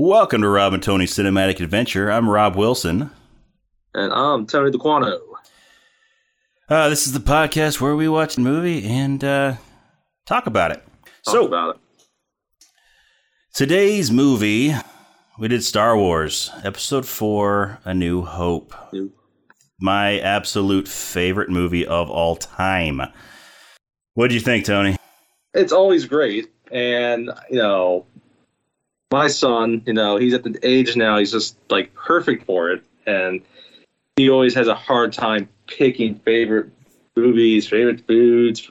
Welcome to Rob and Tony's Cinematic Adventure. I'm Rob Wilson. And I'm Tony DeQuano. Uh, this is the podcast where we watch a movie and uh, talk about it. Talk so, about it. today's movie, we did Star Wars, Episode 4 A New Hope. New- My absolute favorite movie of all time. What do you think, Tony? It's always great. And, you know, my son, you know, he's at the age now, he's just like perfect for it. And he always has a hard time picking favorite movies, favorite foods,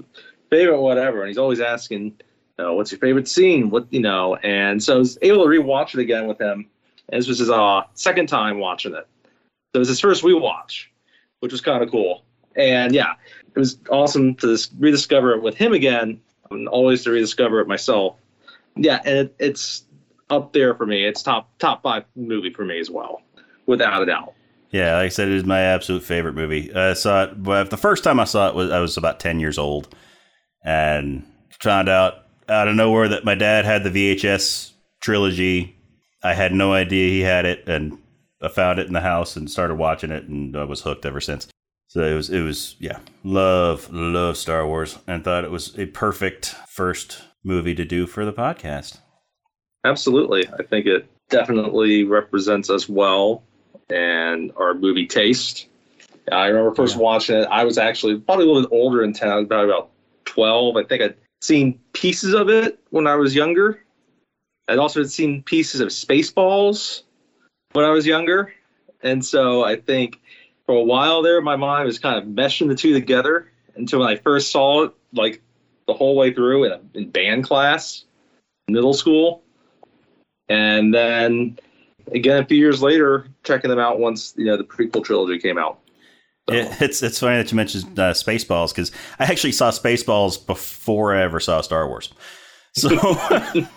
favorite whatever. And he's always asking, you know, what's your favorite scene? What, you know, and so I was able to rewatch it again with him. And this was his uh, second time watching it. So it was his first rewatch, which was kind of cool. And yeah, it was awesome to rediscover it with him again and always to rediscover it myself. Yeah, and it, it's up there for me. It's top top five movie for me as well, without a doubt. Yeah, like I said, it is my absolute favorite movie. I saw it, but the first time I saw it was I was about ten years old, and found out out of nowhere that my dad had the VHS trilogy. I had no idea he had it, and I found it in the house and started watching it, and I was hooked ever since. So it was, it was, yeah, love, love Star Wars, and thought it was a perfect first movie to do for the podcast. Absolutely, I think it definitely represents us well and our movie taste. I remember first Yeah. watching it. I was actually probably a little bit older in town, about about twelve. I think I'd seen pieces of it when I was younger. I'd also had seen pieces of Spaceballs when I was younger, and so I think for a while there, my mind was kind of meshing the two together until when I first saw it, like the whole way through in, in band class, middle school, and then again a few years later, checking them out once you know the prequel trilogy came out. So, It, it's it's funny that you mentioned uh, Spaceballs because I actually saw Spaceballs before I ever saw Star Wars. So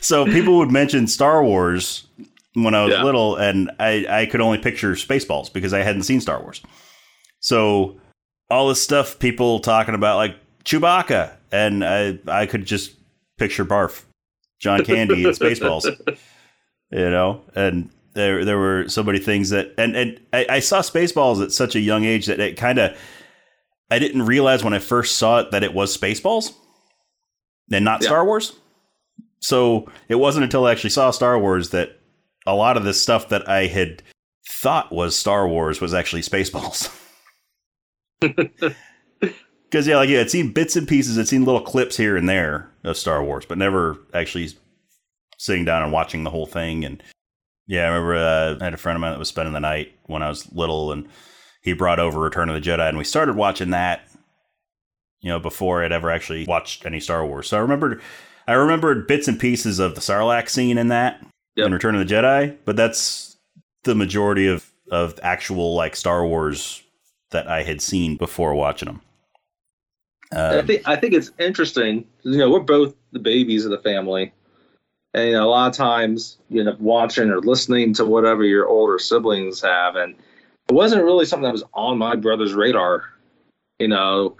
so people would mention Star Wars when I was Yeah. little, and I I could only picture Spaceballs because I hadn't seen Star Wars. So all this stuff, people talking about like Chewbacca, and I I could just picture Barf, John Candy, and Spaceballs you know? And there there were so many things that and and I, I saw spaceballs at such a young age that it kind of i didn't realize when i first saw it that it was spaceballs and not Yeah. star wars. So it wasn't until i actually saw star wars that a lot of this stuff that i had thought was star wars was actually spaceballs because yeah like yeah i'd seen bits and pieces i'd seen little clips here and there of star wars but never actually sitting down and watching the whole thing. And yeah, I remember uh, I had a friend of mine that was spending the night when I was little, and he brought over Return of the Jedi, and we started watching that. You know, before I'd ever actually watched any Star Wars, so I remembered, I remembered bits and pieces of the Sarlacc scene in that Yep. in Return of the Jedi, but that's the majority of of actual like Star Wars that I had seen before watching them. I Um, think I think it's interesting. You know, we're both the babies of the family, and you know, a lot of times you end up watching or listening to whatever your older siblings have, and it wasn't really something that was on my brother's radar. You know,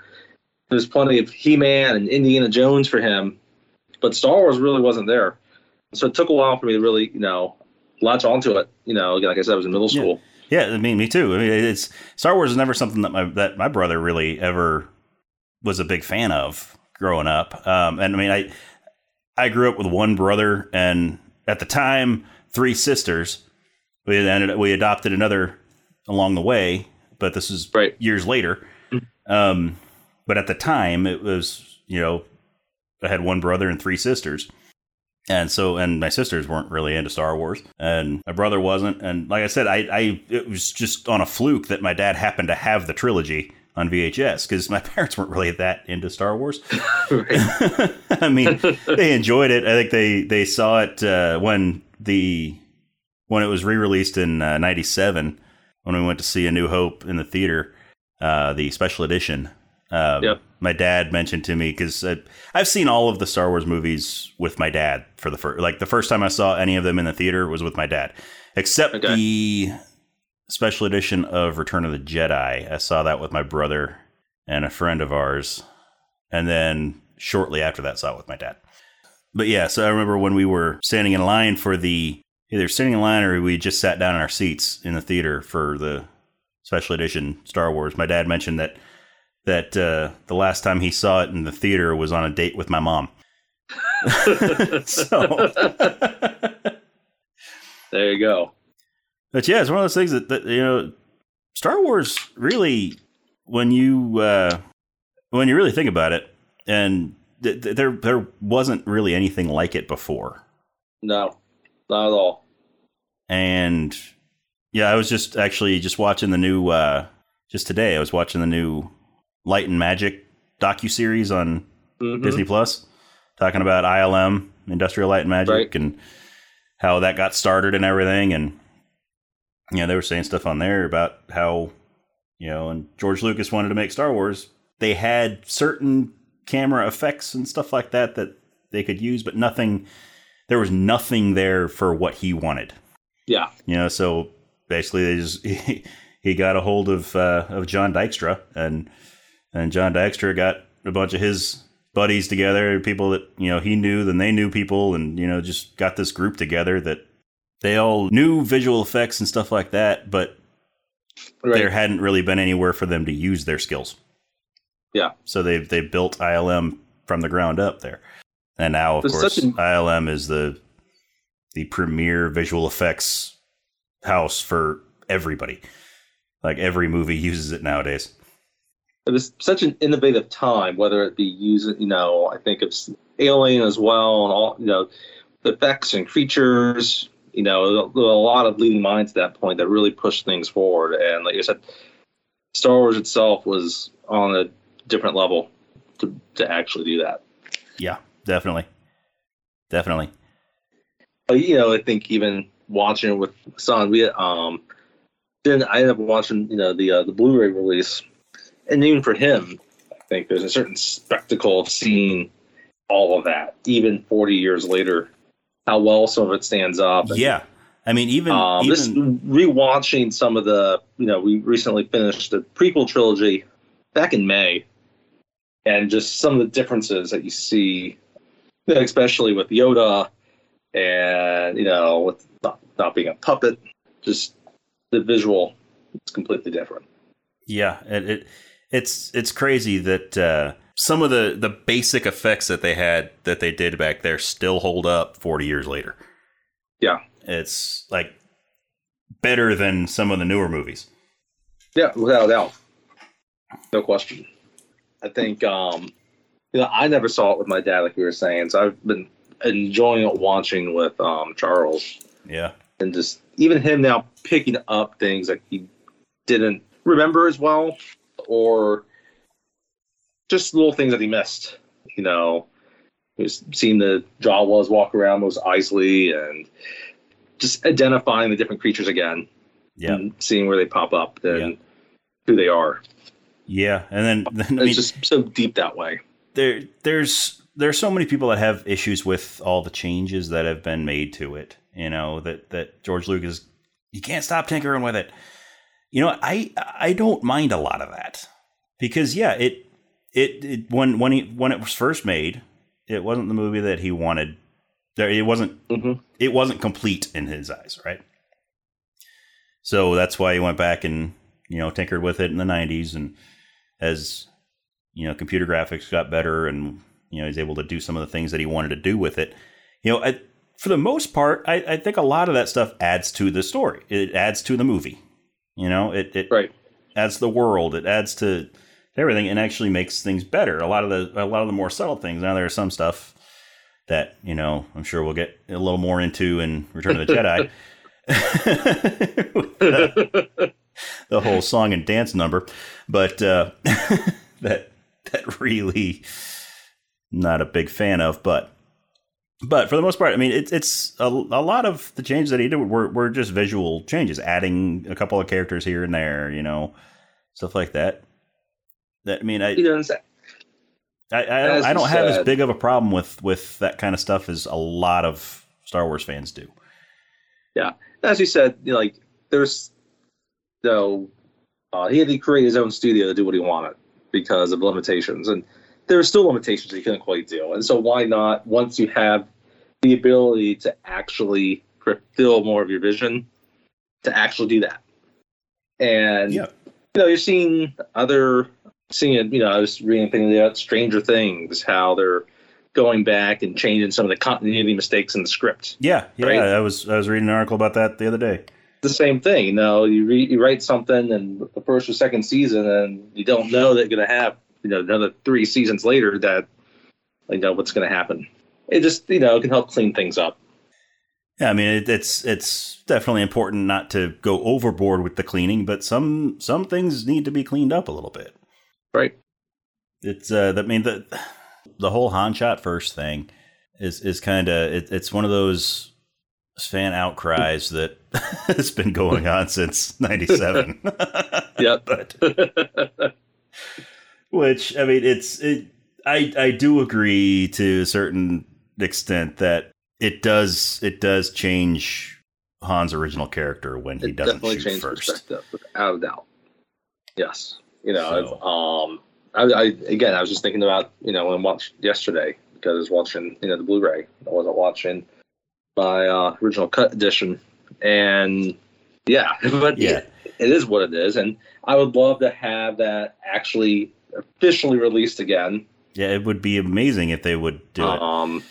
there's plenty of He-Man and Indiana Jones for him, but Star Wars really wasn't there. So it took a while for me to really, you know, latch onto it. You know, like I said, I was in middle Yeah. school. Yeah, I mean, me too. I mean, it's Star Wars is never something that my that my brother really ever was a big fan of growing up. Um, and I mean, I I grew up with one brother, and at the time, three sisters. We ended we adopted another along the way, but this is Right. years later. Um, but at the time, it was you know I had one brother and three sisters. And so, and my sisters weren't really into Star Wars, and my brother wasn't. And like I said, I, I it was just on a fluke that my dad happened to have the trilogy on VHS because my parents weren't really that into Star Wars. I mean, they enjoyed it. I think they they saw it uh, when the when it was re released in '97 when we went to see A New Hope in the theater, uh, the special edition. Um, Yep. My dad mentioned to me because I've seen all of the Star Wars movies with my dad for the first like the first time I saw any of them in the theater was with my dad, except Okay. the special edition of Return of the Jedi. I saw that with my brother and a friend of ours, and then shortly after that, saw it with my dad. But yeah, so I remember when we were standing in line for the either sitting in line or we just sat down in our seats in the theater for the special edition Star Wars. My dad mentioned that that uh, the last time he saw it in the theater was on a date with my mom. so there you go. But yeah, it's one of those things that, that you know, Star Wars really, when you uh, when you really think about it, and th- th- there there wasn't really anything like it before. No, not at all. And yeah, I was just actually just watching the new uh, just today. I was watching the new Light and Magic docu series on Mhm. Disney Plus, talking about ILM, Industrial Light and Magic, Right. and how that got started and everything. And you know, they were saying stuff on there about how you know, and George Lucas wanted to make Star Wars. They had certain camera effects and stuff like that that they could use, but nothing. There was nothing there for what he wanted. Yeah. You know, so basically, they just he, he got a hold of uh, of John Dykstra, and and John Dykstra got a bunch of his buddies together, people that you know he knew, then they knew people, and you know just got this group together that they all knew visual effects and stuff like that, but Right. there hadn't really been anywhere for them to use their skills. Yeah. So they they built ILM from the ground up there, and now of There's course an- ILM is the the premier visual effects house for everybody. Like every movie uses it nowadays. it was such an innovative time, whether it be using, you know, I think of Alien as well, and all, you know, the effects and creatures, you know, there were a lot of leading minds at that point that really pushed things forward. And like I said, Star Wars itself was on a different level to, to actually do that. Yeah, definitely, definitely. But, you know, I think even watching it with son, we um, then I ended up watching, you know, the uh, the Blu-ray release, and even for him, I think there's a certain spectacle of seeing all of that, even 40 years later, how well some of it stands up. And, Yeah, I mean even um, even just rewatching some of the, you know, we recently finished the prequel trilogy back in May, and just some of the differences that you see, especially with Yoda, and you know, with not, not being a puppet, just the visual is completely different. Yeah, it, it it's it's crazy that uh, some of the the basic effects that they had that they did back there still hold up 40 years later. Yeah. It's like better than some of the newer movies. Yeah, without a doubt, no question. I think, um, you know, I never saw it with my dad, like we were saying, so I've been enjoying it watching with um, Charles. Yeah. and just even him now picking up things that he didn't remember as well or just little things that he missed you know seeing the jawas walk around Mos Eisley and just identifying the different creatures again Yeah. and seeing where they pop up and Yeah. who they are Yeah, and then, then I it's mean, just so deep that way there there's there's so many people that have issues with all the changes that have been made to it. You know that that George Lucas you can't stop tinkering with it. You know, I I don't mind a lot of that because yeah, it it, it when when he when it was first made, it wasn't the movie that he wanted. There, it wasn't hmm it wasn't complete in his eyes, right? So that's why he went back and you know tinkered with it in the '90s, and as you know, computer graphics got better, and you know he's able to do some of the things that he wanted to do with it. You know, I, for the most part, I, I think a lot of that stuff adds to the story. It adds to the movie. You know, it it right adds to the world. It adds to everything, and actually makes things better. A lot of the a lot of the more subtle things. Now there is some stuff that you know I'm sure we'll get a little more into in Return of the Jedi. The, the whole song and dance number, but uh, that that really not a big fan of. But but for the most part, I mean, it's it's a, a lot of the changes that he did were were just visual changes, adding a couple of characters here and there, you know, stuff like that. That I mean, I he doesn't say I, I, As I don't you have as big of a problem with with that kind of stuff as a lot of Star Wars fans do. Yeah, as you said, you know, like there's so uh, he had to create his own studio to do what he wanted because of limitations, and there are still limitations he couldn't quite do. And so why not once you have the ability to actually fulfill more of your vision to actually do that. And Yeah. you know, you're seeing other seeing it, you know, I was reading things about Stranger Things, how they're going back and changing some of the continuity mistakes in the script. Yeah, yeah. Right. I was I was reading an article about that the other day. The same thing, you know, you read you write something in the first or second season and you don't know that you're gonna have, you know, another three seasons later that you know what's gonna happen. It just, you know, it can help clean things up. Yeah, I mean it, it's it's definitely important not to go overboard with the cleaning, but some some things need to be cleaned up a little bit. Right. It's uh, I mean the the whole Han shot first thing is is kind of it, it's one of those fan outcries that has been going on since '97. Yep. but which I mean, it's it. I I do agree to a certain extent that it does it does change Han's original character when he it doesn't shoot first. without a doubt. Yes, you know, So- um, I, I again, I was just thinking about you know when I watched yesterday because I was watching you know the Blu-ray. I wasn't watching my uh, original cut edition, and yeah, but Yeah. it, it is what it is, and I would love to have that actually officially released again. Yeah, it would be amazing if they would do it. Um,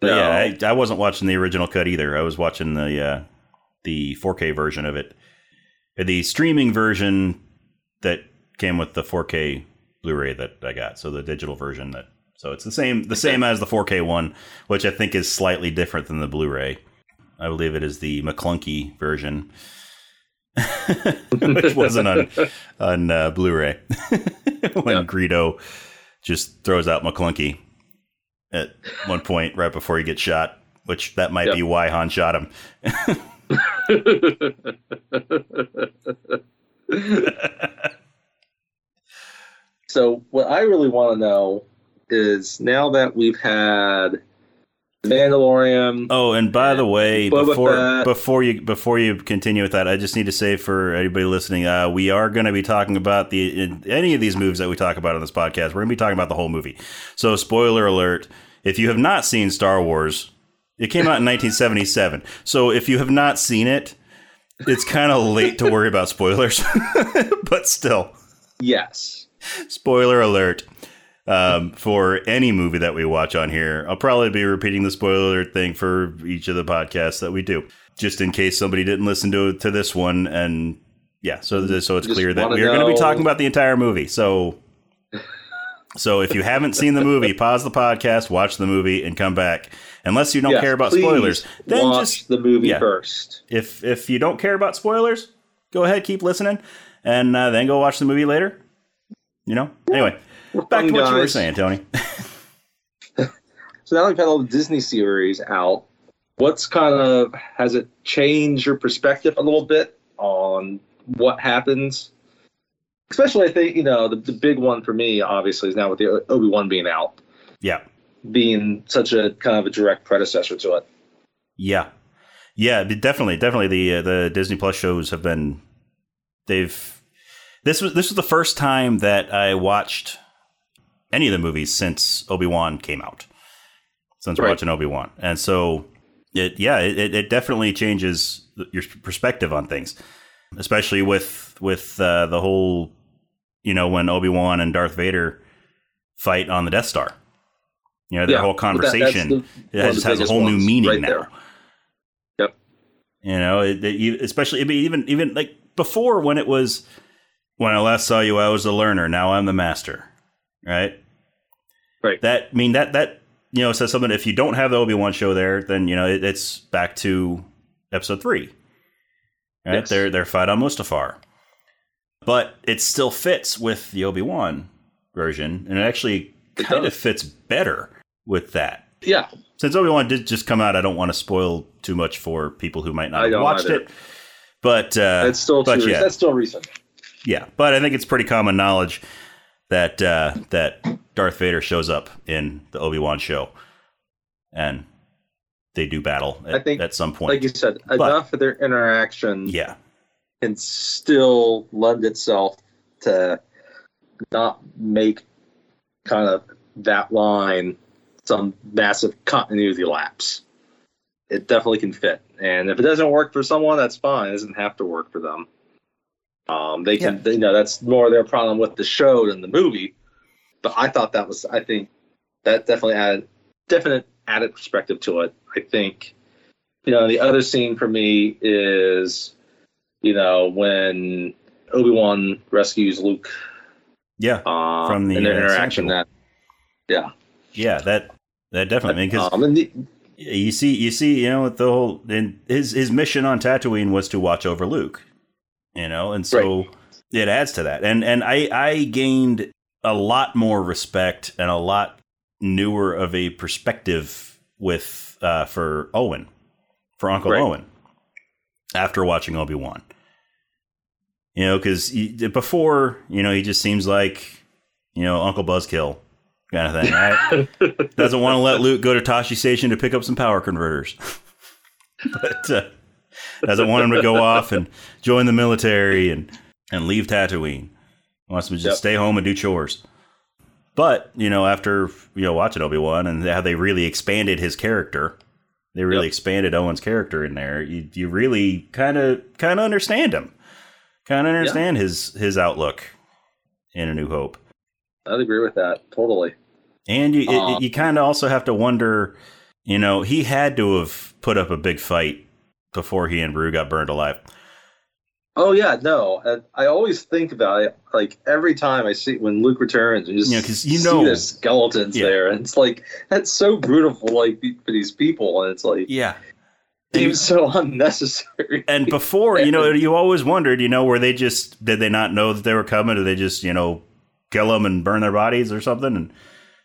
But no. yeah, I, I wasn't watching the original cut either. I was watching the uh, the 4K version of it, the streaming version that came with the 4K Blu-ray that I got. So the digital version that so it's the same the same as the 4K one, which I think is slightly different than the Blu-ray. I believe it is the Maclunkey version, which wasn't on on uh, Blu-ray when Yeah. Greedo just throws out Maclunkey at one point right before he gets shot, which that might Yep. be why Han shot him. so what I really want to know is now that we've had the Mandalorian, Oh, and by the way, Boba before Fett. before you before you continue with that, I just need to say for anybody listening, uh, we are going to be talking about the in any of these movies that we talk about on this podcast. We're going to be talking about the whole movie. So, spoiler alert: if you have not seen Star Wars, it came out in 1977. So, if you have not seen it, it's kind of late to worry about spoilers, but still. yes, spoiler alert um, for any movie that we watch on here. I'll probably be repeating the spoiler alert thing for each of the podcasts that we do, just in case somebody didn't listen to to this one. And yeah, so th- so it's Just clear that we are going to be talking about the entire movie. So. So if you haven't seen the movie, pause the podcast, watch the movie, and come back. Unless you don't Yes, care about spoilers, then watch just the movie yeah. first. if if you don't care about spoilers, go ahead, keep listening, and uh, then go watch the movie later. You know. Anyway, back to what you were saying, Tony. So now that we've had all the Disney series out. What's kind of has it changed your perspective a little bit on what happens? Especially, I think you know the, the big one for me, obviously, is now with the Obi Wan being out, yeah, being such a kind of a direct predecessor to it. yeah, yeah. Definitely, definitely. The uh, the Disney Plus shows have been. They've. This was this was the first time that I watched any of the movies since Obi Wan came out. Since Right. watching Obi Wan, and so it yeah it, it- it definitely changes your perspective on things, especially with with uh, the whole you know when Obi Wan and Darth Vader fight on the Death Star. You know their Yeah, whole but that- conversation. the- it has, has a whole new meaning right now. there. Yep. You know, it, it- especially I mean, even even like before when it was when I last saw you, I was the learner. Now I'm the master. Right. Right. That I mean that that you know says something. If you don't have the Obi Wan show there, then you know it, it's back to episode three. Right. Yes. They're their fight on Mustafar, but it still fits with the Obi Wan version, and it actually It kind of fits better with that Yeah, since Obi Wan did just come out, I don't want to spoil too much for people who might not I have watched either. it. But uh, that's still but yeah, that's still recent. Yeah. But I think it's pretty common knowledge that uh, that Darth Vader shows up in the Obi Wan show, and they do battle at, I think, at some point. Like you said, enough of their interaction yeah, can still lend itself to not make kind of that line some massive continuity lapse. it definitely can fit. And if it doesn't work for someone, that's fine. It doesn't have to work for them. Um, they can, you know, that's more their problem with the show than the movie. But I thought that was, I think that definitely added definite added perspective to it. I think, you know, the other scene for me is, you know, when Obi Wan rescues Luke. Yeah, um, from the and their uh, interaction. That, yeah, yeah, that that definitely because um, you see, you see, you know, with the whole and his his mission on Tatooine was to watch over Luke, you know, and so Right. it adds to that. And and I I gained a lot more respect and a lot newer of a perspective with uh, for Owen, for Uncle Right. Owen, after watching Obi Wan. You know, because before, you know, he just seems like, you know, Uncle Buzzkill kind of thing. Right? doesn't want to let Luke go to Tosche Station to pick up some power converters, but uh, doesn't want him to go off and join the military and and leave Tatooine. Wants him to just Yep. stay home and do chores. But you know, after you know watching Obi Wan and how they really expanded his character, they really Yep. expanded Owen's character in there. You you really kind of kind of understand him, kind of understand his his outlook in A New Hope. I'd agree with that totally. And you, Um, it, you kind of also have to wonder, you know, he had to have put up a big fight before he and Beru got burned alive. Oh yeah, no. And I always think about it like every time I see when Luke returns and just Yeah, 'cause you see know- the skeletons Yeah. there, and it's like that's so brutal for like for these people, and it's like Yeah. seems so unnecessary. And before, you know, you always wondered, you know, were they just, did they not know that they were coming? Did they just, you know, kill them and burn their bodies or something and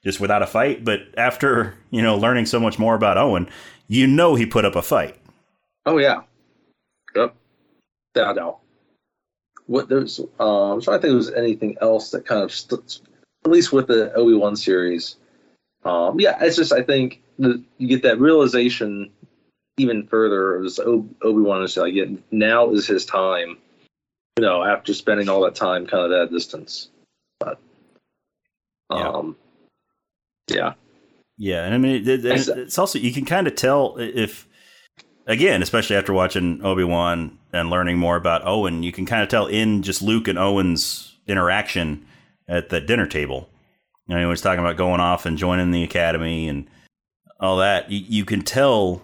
just without a fight? But after, you know, learning so much more about Owen, you know he put up a fight. Oh yeah, yep. Yeah, no. What there's, uh, I'm trying to think if there was anything else that kind of, st- at least with the Obi Wan series. Um, yeah, it's just I think the, you get that realization even further. It was Obi Wan is like, yeah, now is his time. You know, after spending all that time kind of at a distance, but Yeah. um, yeah, Yeah, and I mean, it, it- it's also you can kind of tell if, again, especially after watching Obi Wan and learning more about Owen, you can kind of tell in just Luke and Owen's interaction at the dinner table. You know, he was talking about going off and joining the academy and all that. You, you can tell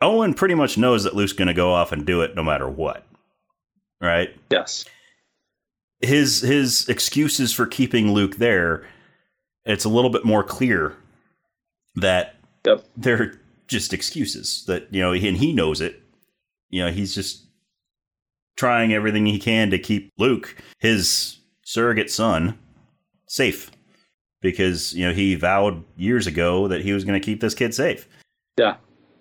Owen pretty much knows that Luke's going to go off and do it no matter what, right? yes, his his excuses for keeping Luke there, it's a little bit more clear that Yep. they're just excuses that you know, and he knows it. You know, he's just trying everything he can to keep Luke, his surrogate son, safe because you know he vowed years ago that he was going to keep this kid safe. yeah,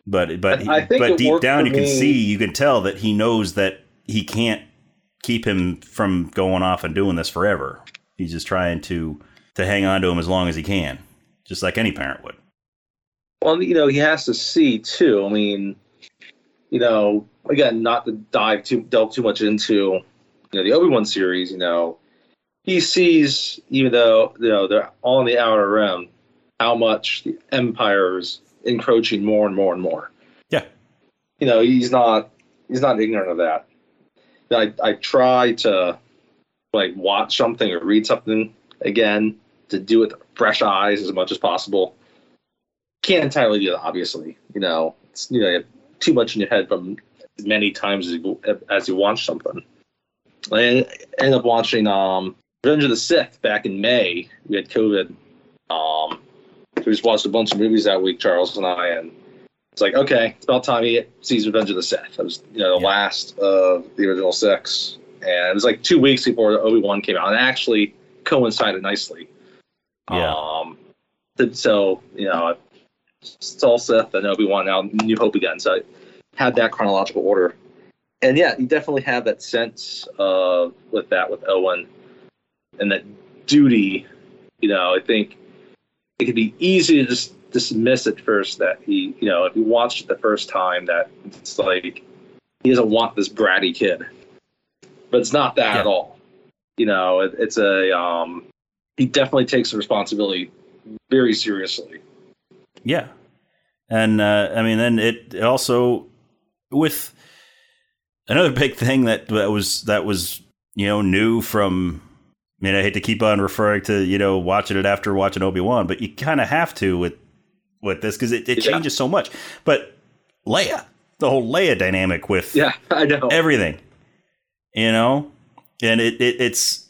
But but I- I think but deep down, you can see, you can tell that he knows that he can't keep him from going off and doing this forever. He's just trying to to hang on to him as long as he can, just like any parent would. Well, you know, he has to see too. I mean, you know, again, not to dive too delve too much into you know the Obi Wan series. You know, he sees even though you know they're on the outer rim, how much the Empire is encroaching more and more and more. Yeah. You know, he's not he's not ignorant of that. I I try to like watch something or read something again to do it with fresh eyes as much as possible can't entirely do that, obviously. You know, it's, you know, you have too much in your head from many times as you, as you watch something. I ended up watching um, Revenge of the Sith back in May. We had COVID. Um, we just watched a bunch of movies that week, Charles and I, and it's like, okay, it's about time he sees Revenge of the Sith. It was, you know, the Yeah. last of the original six, and it was like two weeks before the Obi Wan came out, and it actually coincided nicely. Yeah. Um, so you know, it's all Sith and Obi Wan now, New Hope again. So I had that chronological order, and yeah, you definitely have that sense of with that with Owen and that duty. You know, I think it could be easy to just dismiss at first that he, you know, if you watched it the first time, that it's like he doesn't want this bratty kid, but it's not that Yeah. at all. You know, it, it's a um, he definitely takes the responsibility very seriously. Yeah. And uh, I mean, then it, it also with another big thing that that was that was you know new from. I mean, I hate to keep on referring to you know watching it after watching Obi Wan, but you kind of have to with with this because it, it Yeah. changes so much. But Leia, the whole Leia dynamic with Yeah, I know. everything, you know, and it, it it's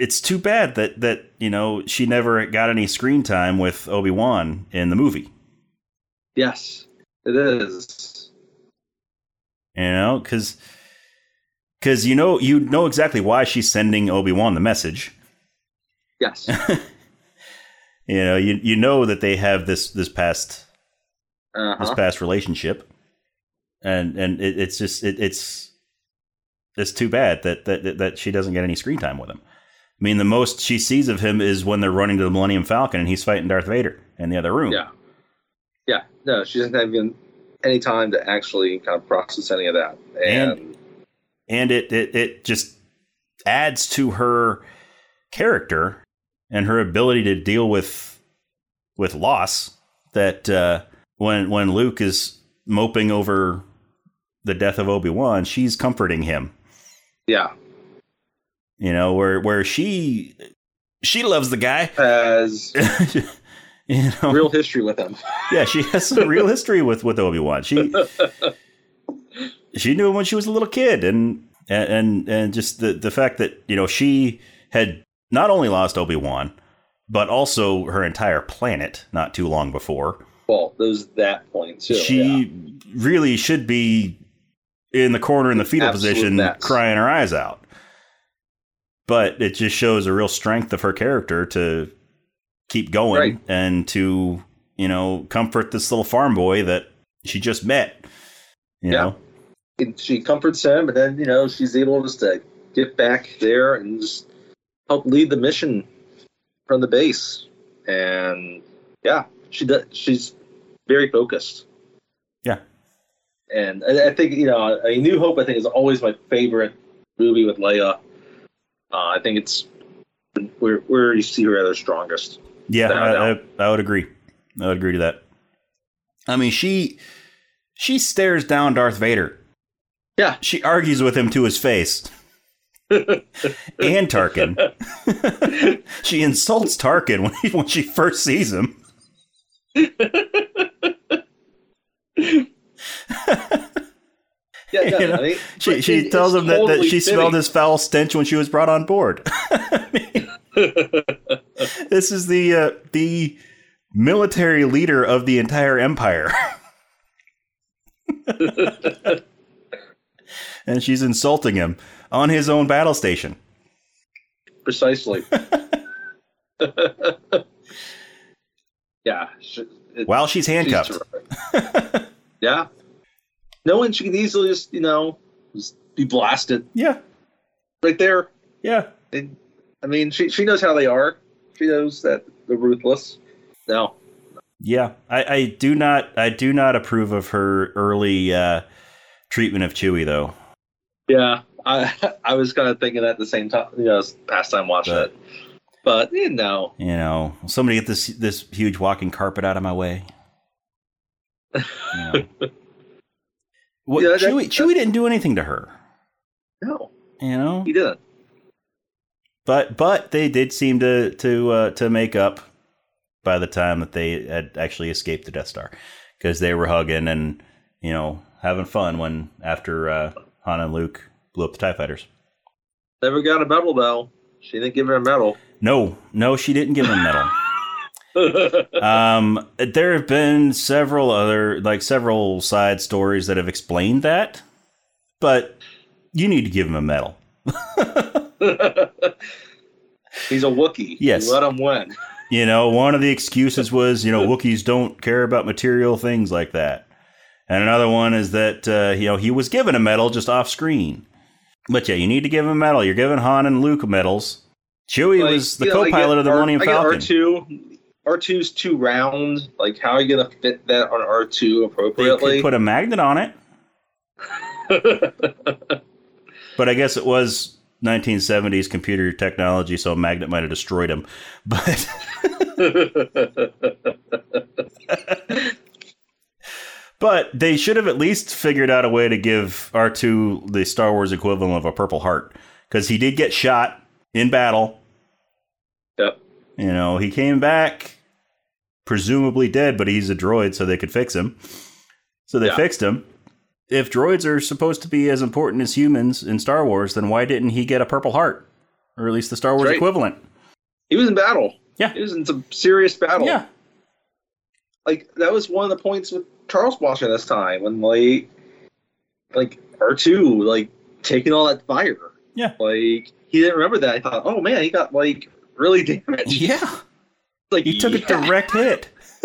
it's too bad that that you know she never got any screen time with Obi Wan in the movie, yes, it is. you know, because because you know you know exactly why she's sending Obi Wan the message. Yes. You know, you you know that they have this this past this Uh-huh. past relationship, and and it, it's just it, it's it's too bad that, that that she doesn't get any screen time with him. I mean, the most she sees of him is when they're running to the Millennium Falcon and he's fighting Darth Vader in the other room. Yeah. Yeah. No, she doesn't have even any time to actually kind of process any of that. And, and it, it it just adds to her character and her ability to deal with with loss that uh, when when Luke is moping over the death of Obi-Wan she's comforting him yeah, you know where where she she loves the guy has you know real history with him. yeah she has some real history with with Obi-Wan she she knew him when she was a little kid and and and just the the fact that you know she had not only lost Obi-Wan but also her entire planet not too long before Well, there's that point too. she yeah. really should be in the corner in the fetal Absolute position crying her eyes out but it just shows a real strength of her character to keep going Right. and to you know comfort this little farm boy that she just met you Yeah. know And she comforts him, and then you know she's able just to get back there and just help lead the mission from the base. And yeah, she does. She's very focused. Yeah. And I, I think you know, a New Hope. I think is always my favorite movie with Leia. Uh, I think it's where where you see her at her strongest. Yeah, I. I, I would agree. I would agree to that. I mean, she she stares down Darth Vader. Yeah. She argues with him to his face. and Tarkin. she insults Tarkin when, he, when she first sees him. Yeah, You know, I She, but she tells him that, that totally she smelled his foul stench when she was brought on board. Mean, this is the uh, the military leader of the entire empire. and she's insulting him on his own battle station. Precisely. yeah. she- it- While she's she's handcuffed. terrific. yeah. Knowing she can easily just, you know, just be blasted yeah, right there. yeah. And, I mean, she she knows how they are. She knows that they're ruthless. No. Yeah, I, I do not. I do not approve of her early uh, treatment of Chewie, though. Yeah. I I was kind of thinking that at the same time, you know, past time watching But- it. But, you know, You know, somebody get this this huge walking carpet out of my way. You know. What, Yeah, that- Chewie, Chewie didn't do anything to her. no, You know, he didn't. but but they did seem to to uh, to make up by the time that they had actually escaped the Death Star because they were hugging and you know having fun when after uh, Han and Luke blew up the Tie Fighters. Never got a medal, though. She didn't give her a medal. No, no, she didn't give him a medal. um, there have been several other, like several side stories that have explained that, but you need to give him a medal. He's a Wookiee. Yes. Let him win. You know, one of the excuses was, you know, Wookiees don't care about material things like that. And another one is that, uh, you know, he was given a medal just off screen. But yeah, you need to give him a medal. You're giving Han and Luke medals. Chewie Like, was the I co-pilot get of the Millennium Falcon. R2, R2's too round. Like, how are you going to fit that on R2 appropriately? They could put a magnet on it. But I guess it was 1970s computer technology, so a magnet might have destroyed him. But But they should have at least figured out a way to give R2 the Star Wars equivalent of a Purple Heart. Because he did get shot in battle. You know, he came back presumably dead, but he's a droid, so they could fix him. So they Yeah. fixed him. If droids are supposed to be as important as humans in Star Wars, then why didn't he get a Purple Heart? Or at least the Star Wars Right. equivalent? He was in battle. Yeah. He was in some serious battle. Yeah. Like that was one of the points with Charles watching this time when like like R two like taking all that fire. Yeah. Like he didn't remember that. I thought, oh man, he got like really damaged. Yeah. Like He took a direct hit.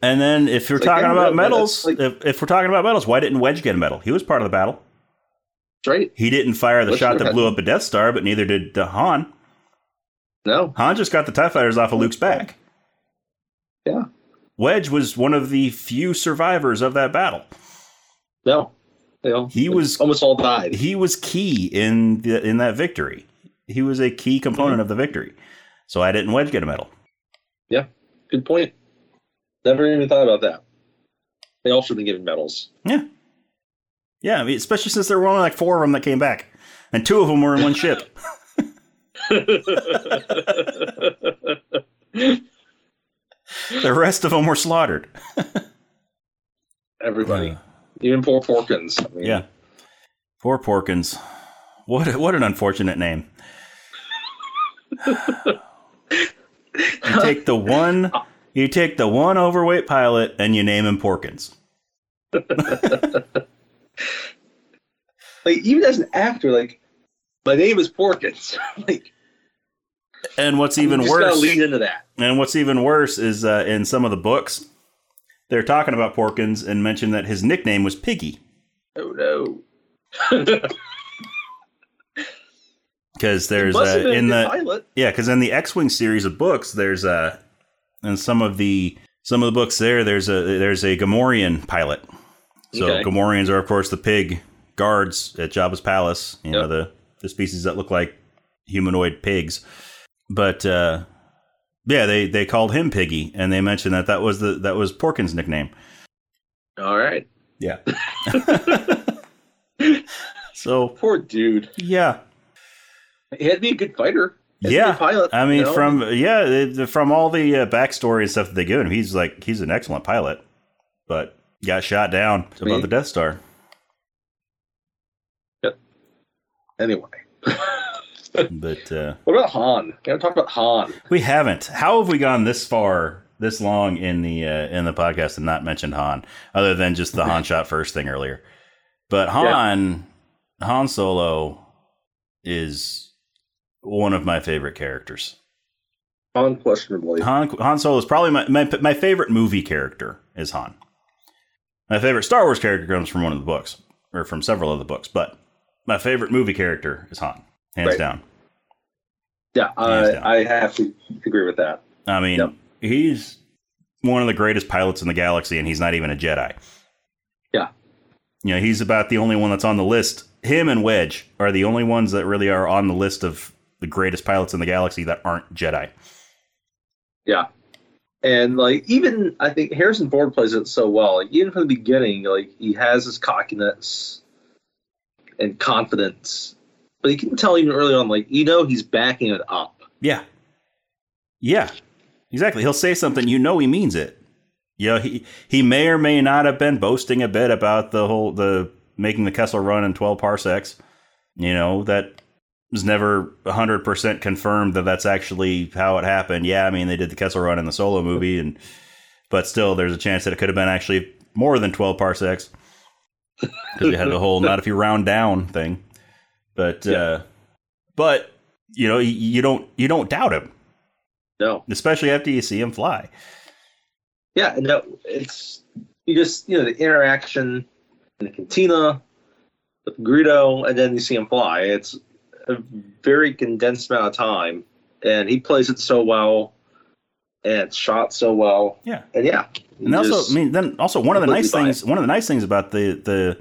and then if It's like, talking yeah, about medals, like- if, if we're talking about medals, why didn't Wedge get a medal? He was part of the battle. Right? He didn't fire the shot that blew up a Death Star, but neither did uh, Han. No. Han just got the TIE fighters off of Luke's back. Yeah. Wedge was one of the few survivors of that battle. No. You know, He was almost all died. he was key in the, in that victory. He was a key component of the victory. So I didn't Wedge get a medal. Yeah, good point. Never even thought about that. They all should have been given medals. Yeah. Yeah, I mean, especially since there were only like four of them that came back, and two of them were in one ship. The rest of them were slaughtered. Everybody, even poor Porkins. I mean, Yeah. Poor Porkins. What what an unfortunate name. you take the one you take the one overweight pilot and you name him Porkins. like even as an actor, like my name is Porkins. like And what's even worse lean into that. and what's even worse is uh, in some of the books they're talking about Porkins and mention that his nickname was Piggy Oh no. because there's uh, a in the pilot. Yeah, because in the X-wing series of books, there's a in some of the some of the books there. There's a there's a Gamorrean pilot. So Okay. Gamorreans are of course the pig guards at Jabba's palace. You know the the species that look like humanoid pigs. But uh, yeah, they they called him Piggy, and they mentioned that that was the that was Porkins' nickname. All right. Yeah. so Poor dude. yeah, He had to be a good fighter. He had to be Yeah, pilot. I mean, you know? from yeah, the- from all the uh, backstory and stuff that they give him, he's like he's an excellent pilot, but got shot down above mean- the Death Star. Yep. Anyway. But uh, What about Han? Gotta talk about Han. we haven't. How have we gone this far, this long in the uh, in the podcast and not mentioned Han, other than just the Han shot first thing earlier? But Han, Han Solo, is one of my favorite characters. Unquestionably. Han, Han Solo is probably my, my my favorite movie character is Han. My favorite Star Wars character comes from one of the books, or from several of the books, but my favorite movie character is Han, hands Right. down. Yeah, Hands I, down. I have to agree with that. I mean, Yep. he's one of the greatest pilots in the galaxy, and he's not even a Jedi. Yeah. You know, he's about the only one that's on the list. Him and Wedge are the only ones that really are on the list of the greatest pilots in the galaxy that aren't Jedi. Yeah. And like even I think Harrison Ford plays it so well. Like even from the beginning, like he has his cockiness and confidence. But you can tell even early on, like you know he's backing it up. Yeah. Yeah. Exactly. He'll say something, you know he means it. You know, he he may or may not have been boasting a bit about the whole the making the Kessel run in 12 parsecs. You know, that was never 100% confirmed that that's actually how it happened. Yeah, I mean, they did the Kessel run in the solo movie and but still there's a chance that it could have been actually more than 12 parsecs. Cuz you had the whole not if you round down thing. But Yeah. uh but you know, you, don't you don't doubt him No. especially after you see him fly. Yeah, no, it's you just you know the interaction in the cantina with Greedo, and then you see him fly. It's a very condensed amount of time, and he plays it so well, and it's shot so well, Yeah, and yeah. and also, I mean, then also one of the nice things, one of the nice things about the the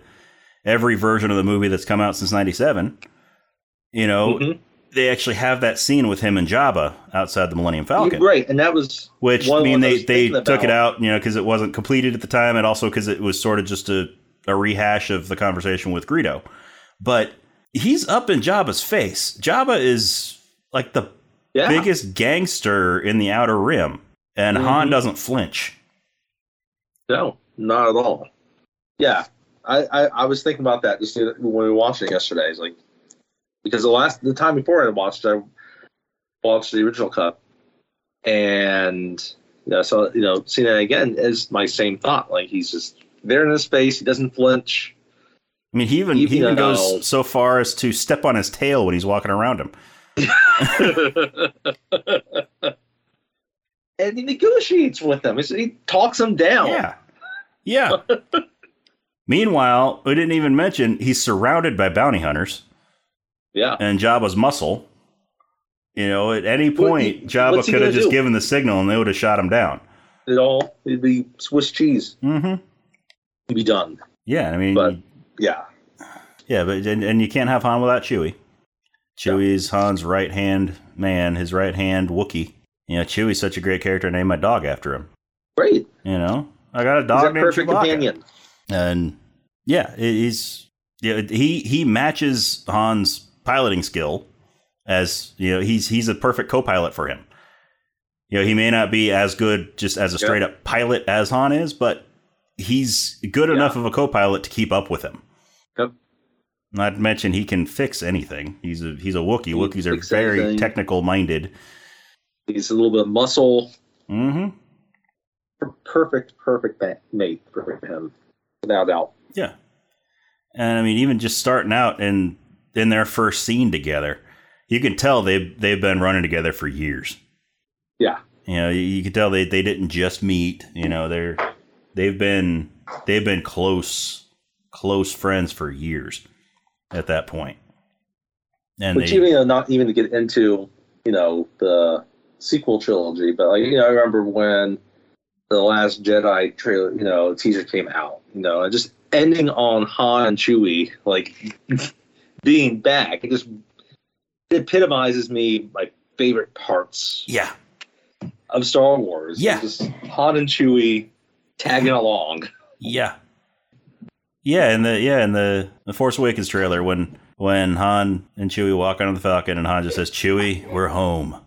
every version of the movie that's come out since '97, you know, Mhm. they actually have that scene with him and Jabba outside the Millennium Falcon. Right, and that was Which I mean, they they took it out, you know, because it wasn't completed at the time, and also because it was sort of just a, a rehash of the conversation with Greedo. But he's up in Jabba's face. Jabba is like the yeah. biggest gangster in the Outer Rim, and Han Mhm. doesn't flinch. No, not at all. Yeah, I, I, I was thinking about that just when we were watching it yesterday. It's like because the last the time before I watched, I watched the original cut, and you know, so you know, seeing it again is my same thought. Like he's just there in his space. He doesn't flinch. I mean, he even he Even goes so far as to step on his tail when he's walking around him. and he negotiates with them. He talks them down. Yeah, yeah. Meanwhile, we didn't even mention he's surrounded by bounty hunters. yeah. and Jabba's muscle. You know, at any point, Jabba could have just do? given the signal and they would have shot him down. It all it'd be Swiss cheese. Mm-hmm. It'd be done. Yeah, I mean, But- Yeah. yeah, but and, and you can't have Han without Chewie. Chewie's Han's right hand man, his right hand Wookiee. You know, Chewie's such a great character. I named my dog after him. Great. You know, I got a dog named perfect Chewbacca. companion. and yeah, he's yeah he he matches Han's piloting skill as you know he's he's a perfect co-pilot for him. You know, he may not be as good just as a straight up pilot as Han is, but he's good Yeah. enough of a co-pilot to keep up with him. Yep. Not to mention he can fix anything. He's a he's a Wookiee. He Wookiees are very anything. technical minded. He's a little bit of muscle. Mm-hmm. Perfect, perfect mate for him, without doubt. Yeah. And I mean, even just starting out in in their first scene together, you can tell they've they've been running together for years. Yeah. You know, you, you can tell they, they didn't just meet. You know, they're they've been they've been close close friends for years at that point. And Which they even you know, not even to get into you know the sequel trilogy, but like you know, I remember when the Last Jedi trailer, you know, teaser came out, you know, and just ending on Han and Chewie like being back, it just epitomizes me my favorite parts yeah of Star Wars. Yeah. just Han and Chewie tagging along. yeah yeah and the yeah in the the Force Awakens trailer when when Han and Chewie walk onto the Falcon and Han just says Chewie we're home.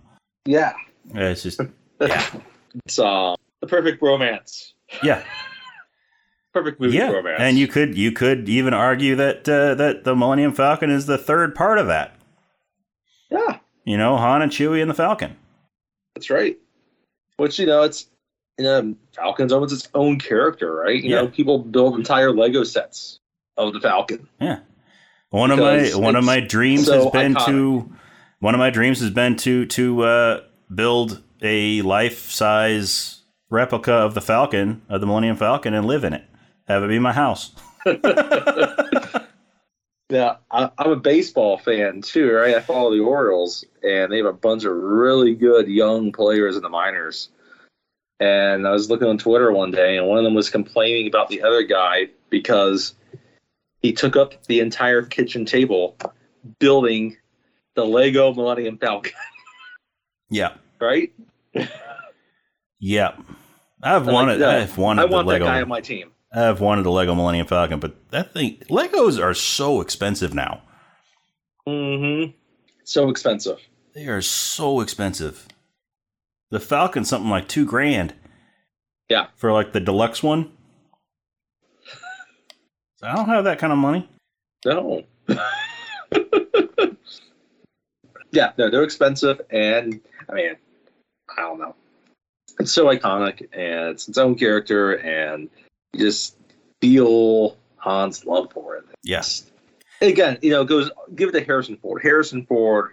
Yeah, Yeah, It's just yeah it's uh, the perfect romance, yeah. perfect movie yeah, romance. and you could you could even argue that uh, that the Millennium Falcon is the third part of that. yeah, You know, Han and Chewie and the Falcon. That's right. Which you know, it's you know, Falcon's almost its own character, right? You know, people build entire Lego sets of the Falcon. Yeah, one of my one of my dreams so has been iconic. to one of my dreams has been to to uh, build a life size replica of the Falcon of the Millennium Falcon and live in it. Have it be my house. Yeah, I, I'm a baseball fan too, right? I follow the Orioles, and they have a bunch of really good young players in the minors. And I was looking on Twitter one day, and one of them was complaining about the other guy because he took up the entire kitchen table building the Lego Millennium Falcon, Yeah, right? yeah. I've I like wanted that. I've wanted I the want that Lego. guy on my team. I've wanted the Lego Millennium Falcon, but that thing Legos are so expensive now. Mm-hmm. So expensive. They are so expensive. The Falcon's something like two grand. Yeah. For like the deluxe one. So I don't have that kind of money. No. yeah, no, they're expensive, and I mean, I don't know. It's so iconic, and it's its own character, and you just feel Han's love for it. Yes. Again, you know, it goes give it to Harrison Ford. Harrison Ford,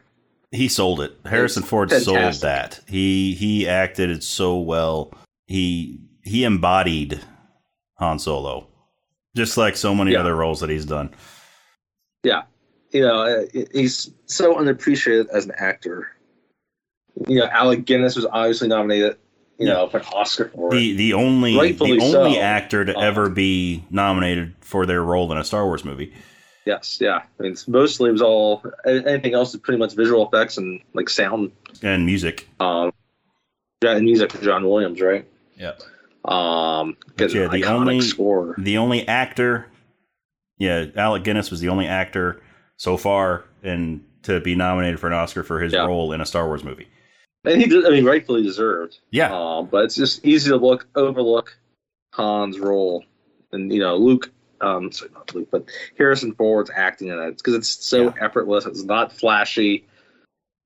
He sold it. Harrison Ford sold that. He he acted it so well. He he embodied Han Solo. Just like so many Yeah. other roles that he's done. Yeah, you know, uh, he's so unappreciated as an actor. You know, Alec Guinness was obviously nominated, you Yeah. know, for an Oscar for it. The the only Rightfully the only so. actor to Uh, ever be nominated for their role in a Star Wars movie. Yes, yeah. I mean, it's mostly it was all anything else is pretty much visual effects and like sound. And music. Um, yeah, and music for John Williams, right? Yeah. Um, yeah, the only- score. The only actor, yeah, Alec Guinness was the only actor so far and to be nominated for an Oscar for his Yeah. role in a Star Wars movie. And he did. I mean, rightfully deserved. Yeah. Um, but it's just easy to look overlook Han's role, and you know Luke. Um, sorry, not Luke, but Harrison Ford's acting in it because it's so Yeah. effortless. It's not flashy.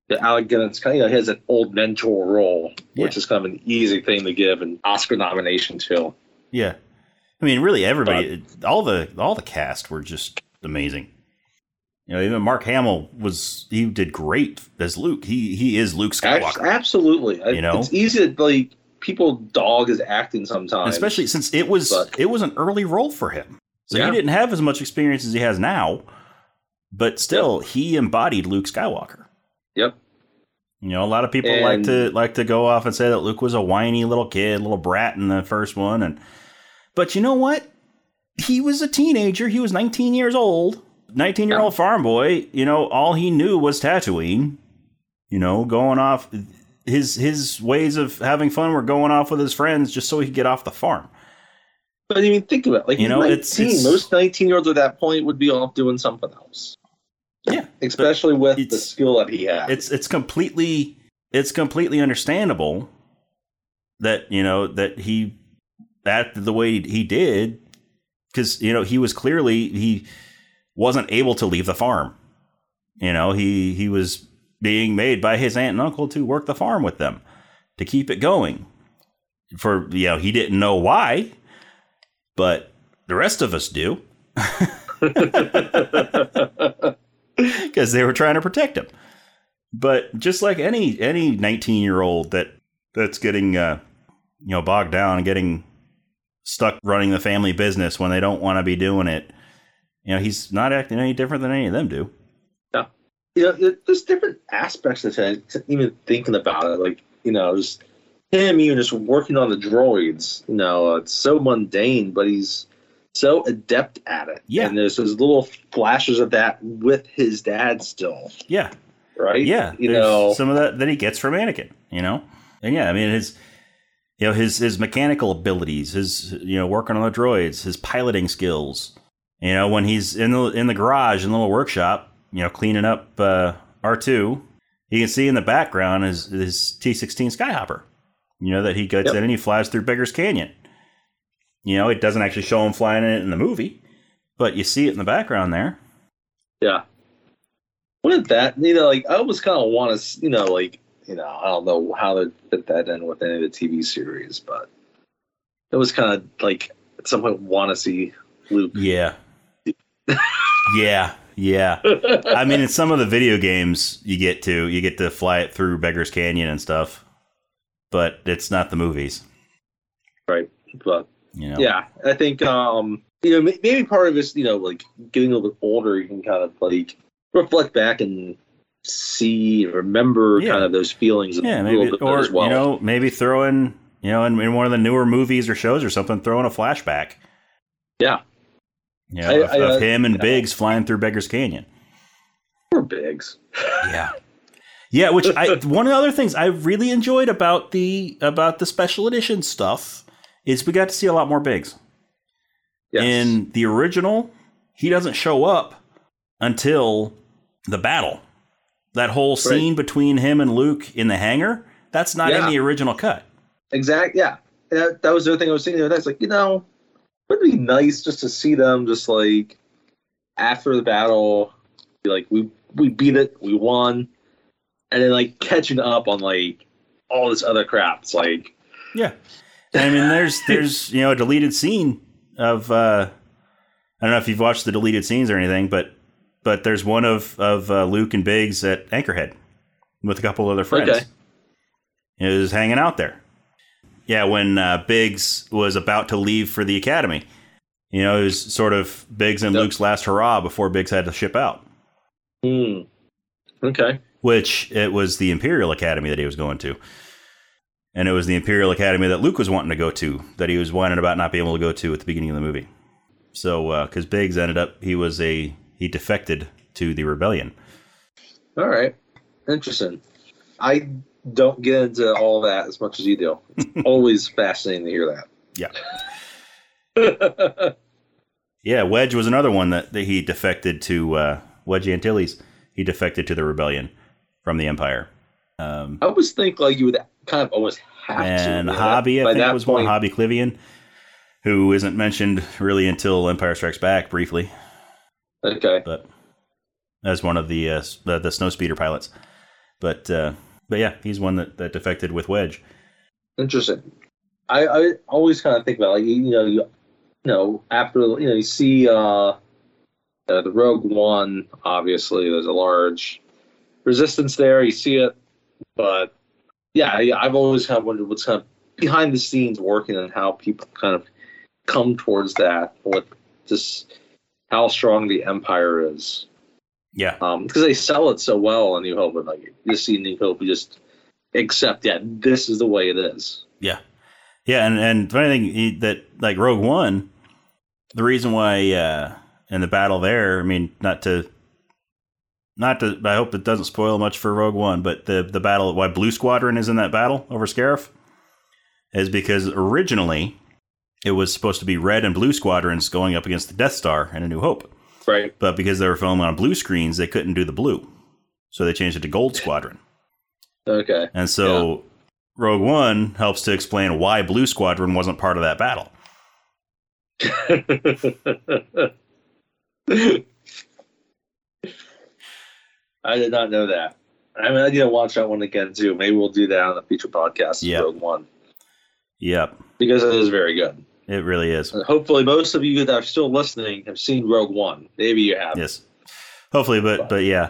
The Alec Guinness kind of you know, has an old mentor role, which is kind of an easy thing to give an Oscar nomination to. Yeah. I mean, really, everybody, all the all the cast were just amazing. You know, even Mark Hamill was he did great as Luke. He he is Luke Skywalker, Absolutely, You know? it's easy to like people dog his acting sometimes, especially since it was But- it was an early role for him. So Yeah. he didn't have as much experience as he has now, but still, he embodied Luke Skywalker. Yep. You know, a lot of people like to like to go off and say that Luke was a whiny little kid, little brat in the first one, and but you know what? He was a teenager. He was 19 years old, 19 year old farm boy. You know, all he knew was Tatooine. You know, going off his his ways of having fun were going off with his friends just so he could get off the farm. But I mean, think about it. Like You know, 19. it's- it's- most nineteen year olds at that point would be off doing something else. Yeah, especially with the skill that he had. it's it's completely it's completely understandable that you know that he acted the way he did because you know he was clearly he wasn't able to leave the farm you know he he was being made by his aunt and uncle to work the farm with them to keep it going for you know he didn't know why but the rest of us do because they were trying to protect him. But just like any any 19 year old that that's getting uh, you know bogged down and getting stuck running the family business when they don't want to be doing it, you know he's not acting any different than any of them do. Yeah. You know, there's different aspects to it. Even thinking about it, like you know, just him even just working on the droids. You know, uh, it's so mundane, but he's so adept at it. Yeah. and there's those little flashes of that with his dad still, Yeah, right? yeah. you know, some of that that he gets from Anakin. You know, and yeah, I mean his. You know his his mechanical abilities, his you know working on the droids, his piloting skills. You know when he's in the in the garage in the little workshop, you know cleaning up uh, R two, you can see in the background is his T sixteen Skyhopper. You know that he gets Yep. in and he flies through Beggars Canyon. You know it doesn't actually show him flying in it in the movie, but you see it in the background there. Yeah. With that, you know, like I always kind of want to, you know, like you know, I don't know how to fit that in with any of the TV series, but it was kind of like at some point want to see Luke. Yeah, yeah, yeah. I mean, in some of the video games, you get to you get to fly it through Beggars Canyon and stuff, but it's not the movies. right, but You know. yeah, I think um, you know maybe part of it's you know like getting a little bit older, you can kind of like reflect back and see and remember Yeah. kind of those feelings Yeah, a maybe, little bit or as well. you know, maybe throw in, you know, in, in one of the newer movies or shows or something, throw in a flashback. Yeah. Know, I- of, I, of uh, him and. Biggs flying through Beggars Canyon. Poor Biggs. Yeah. Yeah, which I one of the other things I really enjoyed about the about the special edition stuff is we got to see a lot more Biggs. Yes. In the original, he doesn't show up until the battle. That whole scene between him and Luke in the hangar, that's not in the original cut. Exactly. Yeah. That, that was the other thing I was thinking the other day. It's like, you know, wouldn't it be nice just to see them just like after the battle, be like, we we beat it, we won, and then like catching up on like all this other crap. It's like, Yeah. I mean there's there's, you know, a deleted scene of uh I don't know if you've watched the deleted scenes or anything, but but there's one of of uh, Luke and Biggs at Anchorhead with a couple other friends. Okay. He was hanging out there. Yeah, when uh, Biggs was about to leave for the academy, you know, it was sort of Biggs and Yep. Luke's last hurrah before Biggs had to ship out. hmm. Okay. Which it was the Imperial Academy that he was going to, and it was the Imperial Academy that Luke was wanting to go to, that he was whining about not being able to go to at the beginning of the movie. So, because Biggs ended up, he was a he defected to the rebellion. All right, interesting. I don't get into all that as much as you do. It's always fascinating to hear that. Yeah, yeah, Wedge was another one that, that he defected to uh, Wedge Antilles. He defected to the rebellion from the Empire. Um, I always think like you would kind of almost have and to. know, Hobbie, by I think that was one. Hobbie Klivian, who isn't mentioned really until Empire Strikes Back briefly, Okay. but as one of the uh, the, the snow speeder pilots. But uh, but yeah, he's one that, that defected with Wedge. Interesting. I, I always kind of think about like you know you, you know after you know you see uh, uh the Rogue One obviously there's a large resistance there you see it but yeah yeah I've always kind of wondered what's kind of behind the scenes working and how people kind of come towards that what just how strong the Empire is Yeah, um because they sell it so well in New Hope and like you see New Hope you just accept yeah this is the way it is. Yeah, yeah, and and the funny thing that like Rogue One, the reason why uh, in the battle there, I mean, not to, not to, I hope it doesn't spoil much for Rogue One, but the the battle why Blue Squadron is in that battle over Scarif is because originally it was supposed to be red and blue squadrons going up against the Death Star in A New Hope, Right. but because they were filming on blue screens, they couldn't do the blue, so they changed it to Gold Squadron. Okay. And so Rogue One helps to explain why Blue Squadron wasn't part of that battle. I did not know that. I mean, I need to watch that one again too. Maybe we'll do that on the future podcast. Yeah. Rogue One Yep, because it is very good. It really is. And hopefully, most of you that are still listening have seen Rogue One. Maybe you have. Yes, hopefully, but but yeah,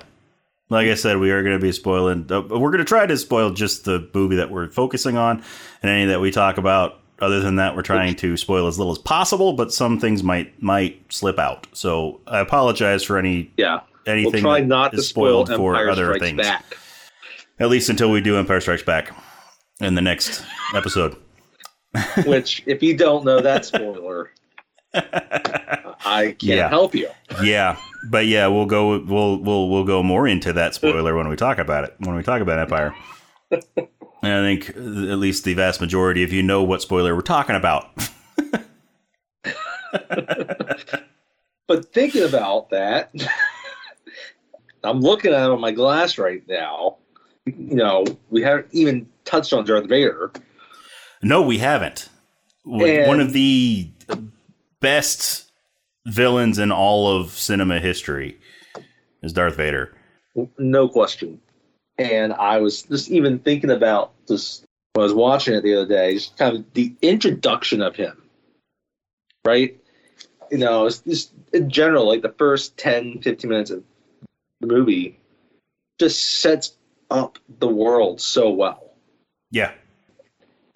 like I said, we are going to be spoiling. Uh, we're going to try to spoil just the movie that we're focusing on, and any that we talk about. Other than that, we're trying to spoil as little as possible, but some things might might slip out. So I apologize for any Yeah. anything. We'll try not to spoil spoiled for Empire other Strikes things. Back. At least until we do Empire Strikes Back in the next episode. Which, if you don't know that spoiler, I can't Yeah. help you. Yeah, but yeah, we'll go. We'll we'll we'll go more into that spoiler when we talk about it. When we talk about Empire, and I think uh, at least the vast majority of you know what spoiler we're talking about. But thinking about that, I'm looking at it on my glass right now. You know, we haven't even touched on Darth Vader. No, we haven't. And- One of the best villains in all of cinema history is Darth Vader. No question. And I was just even thinking about just when I was watching it the other day, just kind of the introduction of him, right? You know, it's just in general, like the first 10, 15 minutes of the movie just sets up the world so well. Yeah,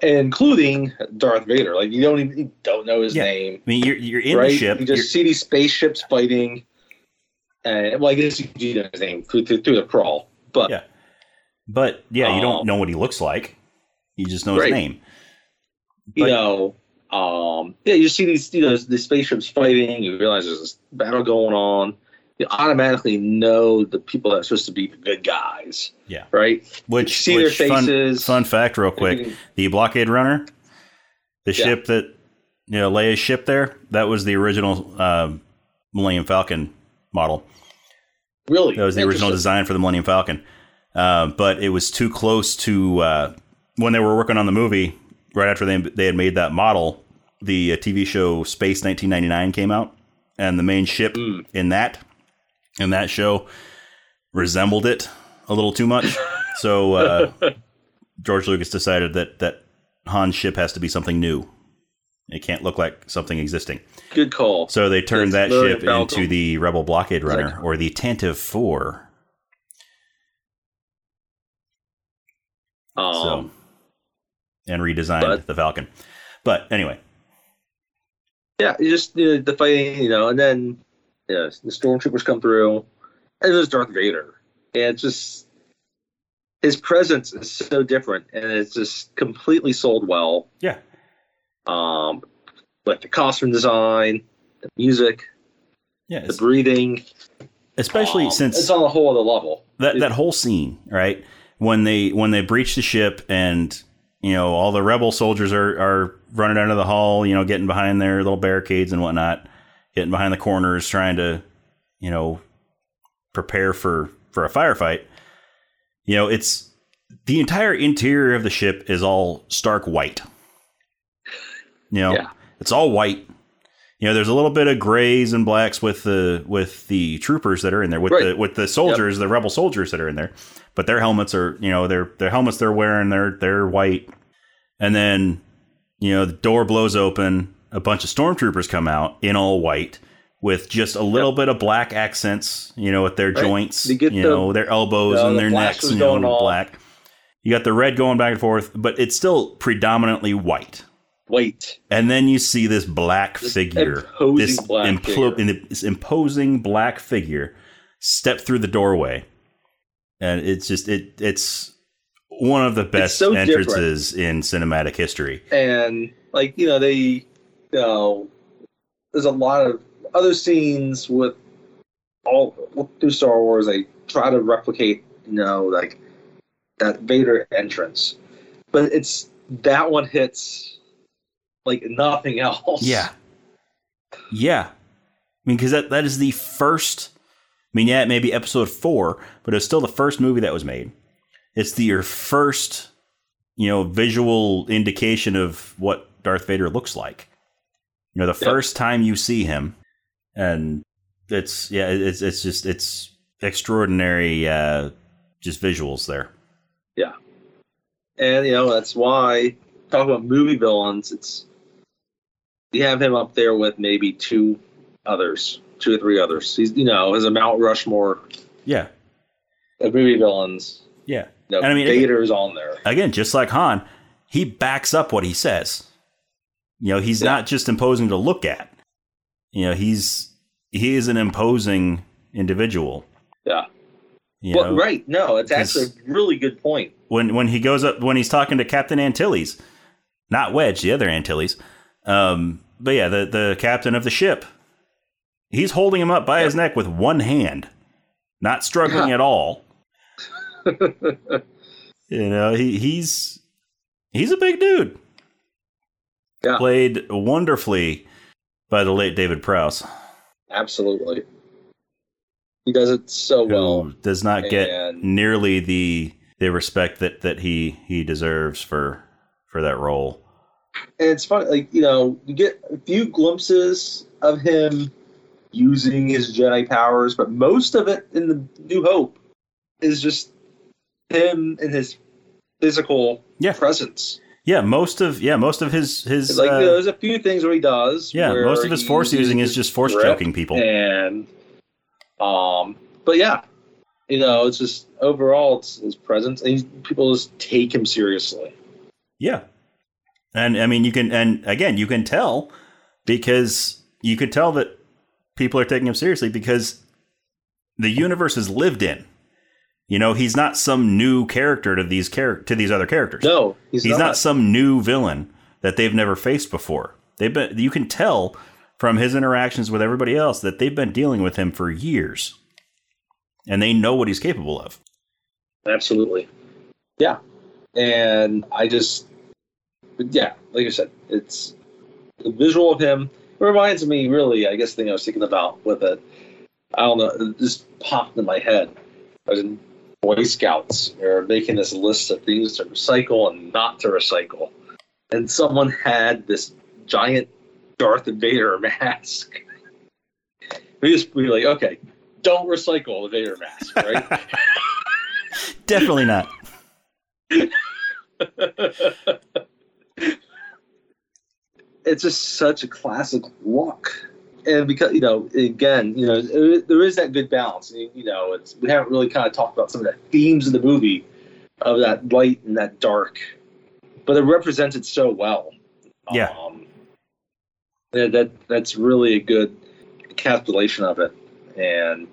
including Darth Vader. Like you don't even you don't know his Yeah. name, I mean you're you're in right? the ship. You just you're- see these spaceships fighting, and well, I guess you do know his name through, through, through the crawl, but Yeah. But yeah, you don't Um, know what he looks like. You just know Right. his name. you know, um, yeah, you see these you know the spaceships fighting. You realize there's this battle going on. You automatically know the people that are supposed to be the good guys. Yeah. Right. Which, You see their which fun, faces. fun fact, real quick: can- the blockade runner, the Yeah. ship that you know Leia's ship there, that was the original um, Millennium Falcon model. Really, That was the original design for the Millennium Falcon, um, but it was too close to uh, when they were working on the movie. Right after they they had made that model, the uh, TV show Space 1999 came out, and the main ship Mm. in that in that show resembled it a little too much. so uh, George Lucas decided that that Han's ship has to be something new. It can't look like something existing. Good call. So they turned It's that ship Falcon. into the Rebel Blockade Runner or the Tantive 4. Um, so and redesigned but- the Falcon. But anyway, Yeah, just you know, the fighting, you know, and then know, the stormtroopers come through, and there's Darth Vader, and it's just his presence is so different, and it's just completely sold well. yeah. Um, like the costume design, the music, Yeah, the breathing. especially um, since it's on a whole other level. that that whole scene, right? When they when they breach the ship and you know all the rebel soldiers are are running out of the hall, you know, getting behind their little barricades and whatnot, getting behind the corners, trying to you know prepare for for a firefight. You know, it's the entire interior of the ship is all stark white. You know, Yeah. it's all white. You know, there's a little bit of grays and blacks with the with the troopers that are in there, with Right. the with the soldiers, the rebel soldiers that are in there. But their helmets are, you know, their their helmets they're wearing, they're they're white. And then, you know, the door blows open, a bunch of stormtroopers come out in all white with just a little bit of black accents, you know, at their Right. joints, you the- know, their elbows know, and the their necks, you know, black. You got the red going back and forth, but it's still predominantly white. White. And then you see this black This figure, imposing this, black figure. this imposing black figure, step through the doorway, and it's just it it's one of the best so different. entrances in cinematic history. and like you know they, you know, there's a lot of other scenes with all through Star Wars. They try to replicate, you know, like that Vader entrance, but it's that one hits like nothing else. Yeah, yeah. I mean, because that that is the first. I mean, yeah, it may be episode four, but it's still the first movie that was made. It's the your first, you know, visual indication of what Darth Vader looks like. You know, the first time you see him, and it's yeah, it's it's just it's extraordinary, uh, just visuals there. Yeah, and you know that's why talk about movie villains. It's you have him up there with maybe two others, two or three others. He's you know as a Mount Rushmore Yeah, of movie villains. yeah. You know, And I mean, Vader's on there. again, just like Han, he backs up what he says. You know, he's Yeah. not just imposing to look at. You know, he's he is an imposing individual. Yeah. You Well, know, right. No, it's actually a really good point. when when he goes up when he's talking to Captain Antilles, not Wedge, the other Antilles. Um, but yeah, the the captain of the ship. He's holding him up by his neck with one hand, not struggling Yeah. at all. You know, he he's he's a big dude. Yeah. Played wonderfully by the late David Prowse, Absolutely. He does it so well. does not get nearly the the respect that that he he deserves for for that role. And it's funny, like, you know, you get a few glimpses of him using his Jedi powers, but most of it in the New Hope is just him and his physical Yeah. presence. Yeah, most of yeah, most of his his Like, uh, there's a few things where he does. yeah, most of his force using is just force choking people. And, um, but yeah, you know, it's just overall, it's his presence, and people just take him seriously. Yeah. And I mean you can and again you can tell because you could tell that people are taking him seriously because the universe is lived in. You know, he's not some new character to these char- to these other characters. No, he's, he's not. not. some new villain that they've never faced before. They've been you can tell from his interactions with everybody else that they've been dealing with him for years. And they know what he's capable of. Absolutely. Yeah. And I just, yeah, like I said, it's the visual of him it reminds me, really, I guess, the thing I was thinking about with it. I don't know, it just popped in my head. I was in Boy Scouts, are making this list of things to recycle and not to recycle. And someone had this giant Darth Vader mask. We just be like, okay, don't recycle the Vader mask, right? Definitely not. it's just such a classic look. And because you know, again, you know, there is that good balance. You know, it's we haven't really kind of talked about some of the themes of the movie, of that light and that dark, but it represents it so well. Yeah. um, that, that that's really a good encapsulation of it, and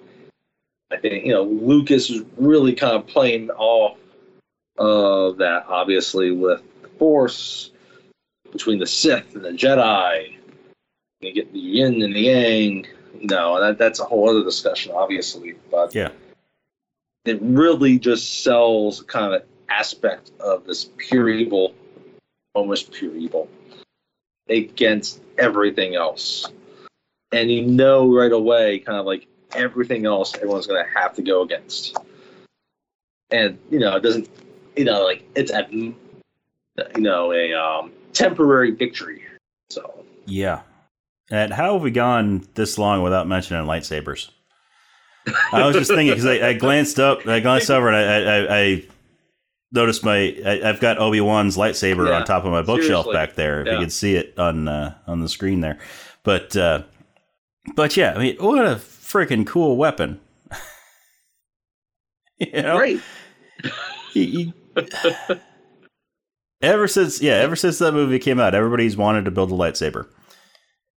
I think you know Lucas is really kind of playing off of that, obviously with the Force between the Sith and the Jedi. You get the yin and the yang, No, that, that's a whole other discussion, obviously. But Yeah. it really just sells kind of an aspect of this pure evil, almost pure evil, against everything else. And you know right away, kind of like everything else, everyone's going to have to go against. And you know, it doesn't, you know, like it's a, you know, a um, temporary victory. So Yeah. And how have we gone this long without mentioning lightsabers? I was just thinking because I, I glanced up, I glanced over, and I, I, I noticed my, I, I've got Obi Wan's lightsaber Yeah, on top of my bookshelf seriously. back there. If you Yeah. could see it on uh, on the screen there, but uh, but yeah, I mean, what a freaking cool weapon! you know, great. He- he- ever since yeah, ever since that movie came out, everybody's wanted to build a lightsaber,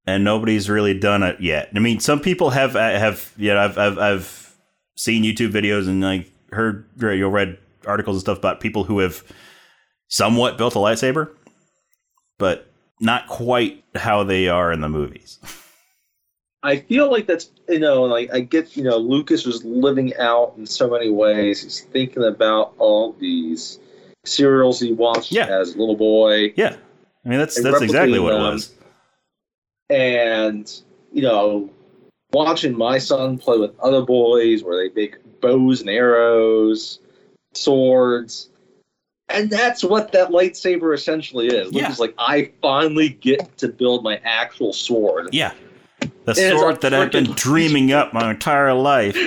and nobody's really done it yet. I mean, some people have uh, have you know I've I've, I've seen YouTube videos and like heard you know, read articles and stuff about people who have somewhat built a lightsaber, but not quite how they are in the movies. I feel like that's you know like I get you know Lucas was living out in so many ways. He's thinking about all these serials he watched Yeah. as a little boy, Yeah, I mean that's And that's exactly what it was. And you know watching my son play with other boys where they make bows and arrows, swords. And that's what that lightsaber essentially is. Yeah. Lucas like, I finally get to build my actual sword. Yeah. The It is a sword that I've been dreaming up my entire life.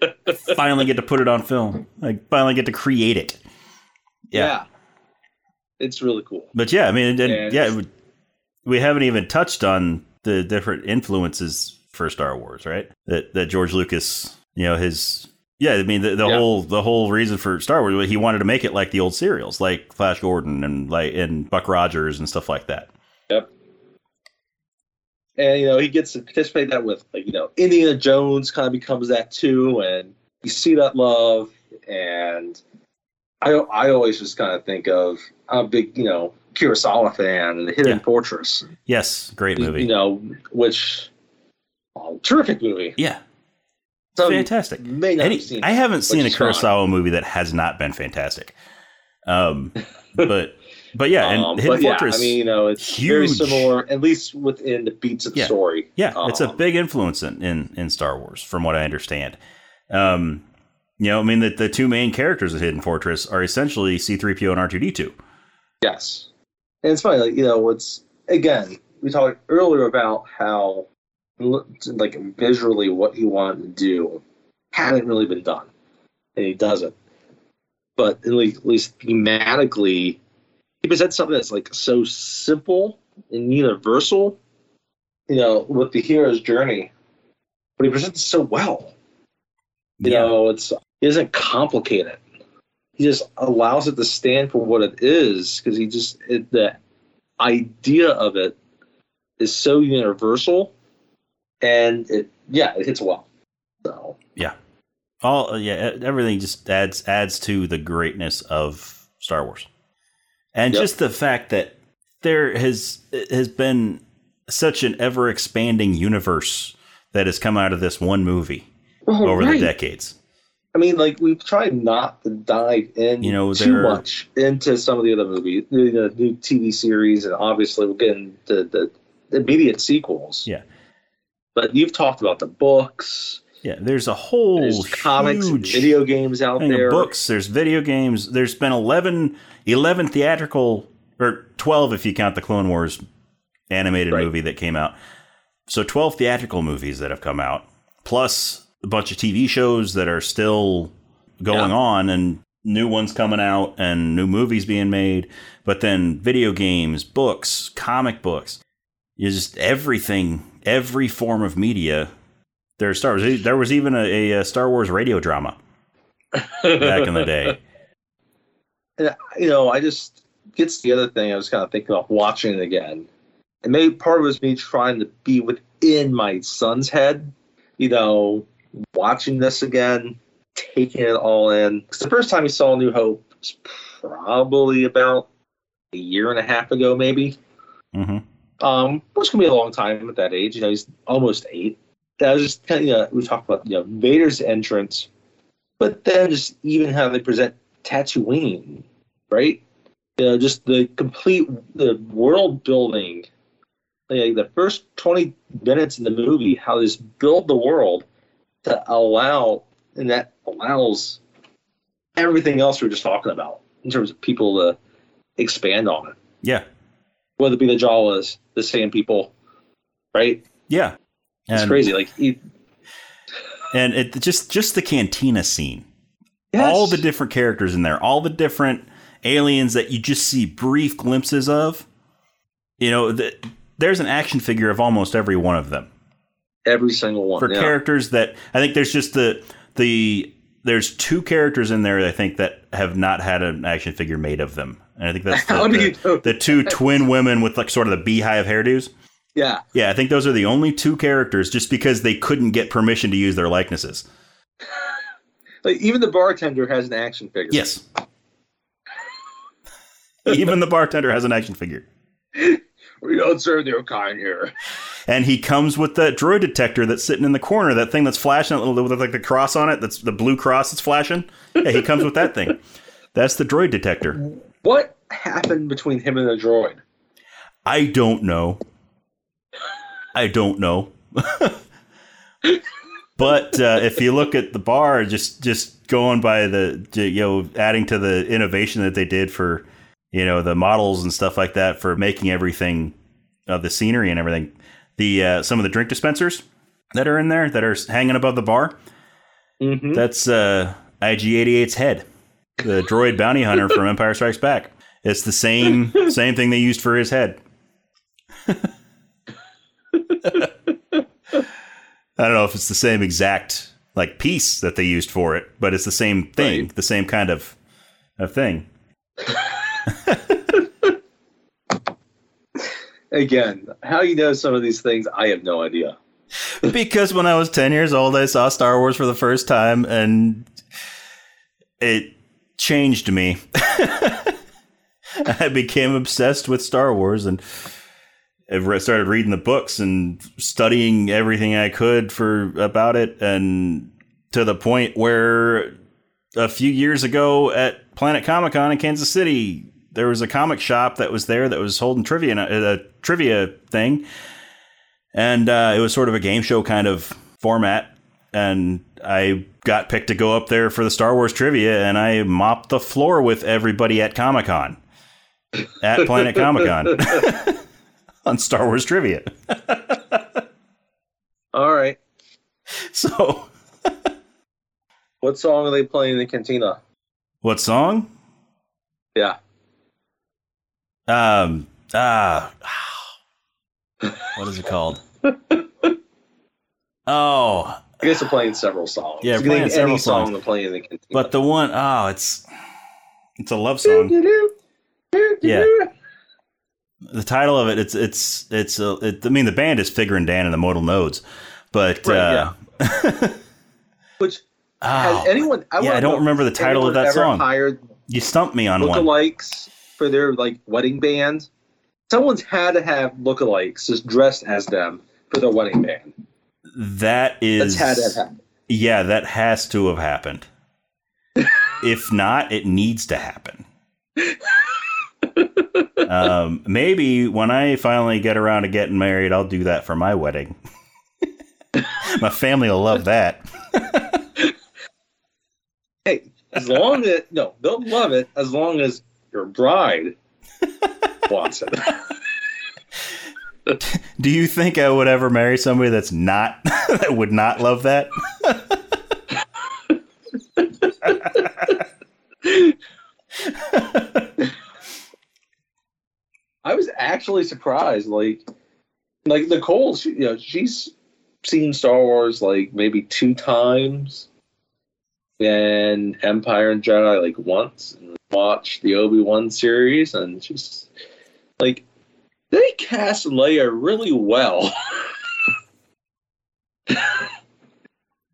finally get to put it on film. Like finally get to create it. Yeah. It's really cool. But yeah, I mean, and, And- yeah, it would- we haven't even touched on the different influences for Star Wars, right? That that George Lucas, you know, his yeah, I mean the, the Yeah. whole the whole reason for Star Wars, he wanted to make it like the old serials, like Flash Gordon and like and Buck Rogers and stuff like that. Yep. And you know, he gets to participate in that with like, you know, Indiana Jones kind of becomes that too, and you see that love and I I always just kind of think of I'm a big, you know, Kurosawa fan and the Hidden Yeah. Fortress. Yes, great movie. You know, which oh, terrific movie. yeah, So fantastic. may not Any- have seen I haven't seen a is fine. Kurosawa movie that has not been fantastic. Um, but but yeah, and Um, Hidden but yeah, Fortress. I mean, you know, it's very similar, at least within the beats of the Yeah. story. Yeah, it's a Um, big influence in, in, in Star Wars, from what I understand. Um, you know, I mean, the, the two main characters of Hidden Fortress are essentially C3PO and R2D2. Yes. And it's funny, like, you know, it's, again, we talked earlier about how, like, visually what he wanted to do hadn't really been done. And he does it. But at least, at least thematically, he presents something that's, like, so simple and universal, you know, with the hero's journey. But he presents it so well. You Yeah. know, it's, he doesn't complicate it he just allows it to stand for what it is because he just it, the idea of it is so universal and it yeah it hits well so Yeah. All uh, yeah, e- everything just adds adds to the greatness of Star Wars, and Yep. just the fact that there has has been such an ever expanding universe that has come out of this one movie Oh, over right. the decades. I mean like we've tried not to dive in You know, too much into some of the other movies the, the new tv series and obviously we'll get into the immediate sequels Yeah. but you've talked about the books Yeah, there's a whole there's comics video games out there books. There's video games. There's been 11, 11 theatrical, or 12 if you count the Clone Wars animated Right. movie that came out. So 12 theatrical movies that have come out, plus a bunch of TV shows that are still going Yeah. on and new ones coming out and new movies being made. But then video games, books, comic books, you just everything, every form of media. There's Star Wars. There was even a, a Star Wars radio drama back in the day. And, you know, I just gets the other thing I was kind of thinking of watching it again. And maybe part of it was me trying to be within my son's head, you know, watching this again, taking it all in. Because the first time you saw New Hope was probably about a year and a half ago, maybe. hmm Um, which can be a long time at that age. You know, he's almost eight. that was just kind of you know, we talked about you know Vader's entrance, but then just even how they present Tatooine, right? You know, just the complete the world building. Like the first twenty minutes in the movie, how they just build the world to allow, and that allows everything else we are just talking about in terms of people to expand on it. Yeah. Whether it be the Jawas, the Sand People, right? Yeah. It's crazy. Like, he, and it just just the cantina scene. Yes. All the different characters in there, all the different aliens that you just see brief glimpses of. You know, the, there's an action figure of almost every one of them. Every single one. For yeah. characters that I think there's just the the there's two characters in there I think that have not had an action figure made of them. And I think that's the, the, the, two twin women with like sort of the beehive hairdos. Yeah. Yeah, I think those are the only two characters just because they couldn't get permission to use their likenesses. Like even the bartender has an action figure. Yes. even the bartender has an action figure. We don't serve their kind here. And he comes with that droid detector that's sitting in the corner, that thing that's flashing that with like the cross on it, that's the blue cross that's flashing. Yeah, he comes with that thing. That's the droid detector. What happened between him and the droid? I don't know. I don't know. but uh, if you look at the bar, just just going by the you know adding to the innovation that they did for you know the models and stuff like that for making everything uh, the scenery and everything, the uh, some of the drink dispensers that are in there that are hanging above the bar. Mm-hmm. That's uh, IG88's head, the droid bounty hunter from Empire Strikes Back. It's the same same thing they used for his head. I don't know if it's the same exact like piece that they used for it, but it's the same thing, right. the same kind of of thing. Again, how you know some of these things, I have no idea. because when I was 10 years old, I saw Star Wars for the first time and it changed me. I became obsessed with Star Wars and I started reading the books and studying everything I could for about it, and to the point where a few years ago at Planet Comic Con in Kansas City, there was a comic shop that was there that was holding trivia a, trivia thing, and uh, it was sort of a game show kind of format, and I got picked to go up there for the Star Wars trivia, and I mopped the floor with everybody at Comic Con, at Planet Comic Con. on Star Wars trivia. All right. So, what song are they playing in the cantina? What song? Yeah. Um. Ah. Uh, what is it called? oh. I guess they're playing several songs. Yeah, playing several songs. Song playing in the. But the one, oh, it's it's a love song. yeah the title of it it's it's it's uh, it, I mean the band is Figrin D'an and the Modal Nodes, but right, uh, yeah. which oh, has anyone? I yeah, I don't remember the title of that song. Hired you stumped me on one. Lookalikes for their like wedding band. Someone's had to have lookalikes just dressed as them for their wedding band. That is That's had to happen. Yeah, that has to have happened. if not, it needs to happen um, maybe when I finally get around to getting married, I'll do that for my wedding. my family will love that. hey, as long as no, they'll love it as long as your bride wants it. Do you think I would ever marry somebody that's not that would not love that? I was actually surprised. Like, like Nicole, she, you know, she's seen Star Wars like maybe two times, and Empire and Jedi like once, and watched the Obi Wan series, and she's like, they cast Leia really well.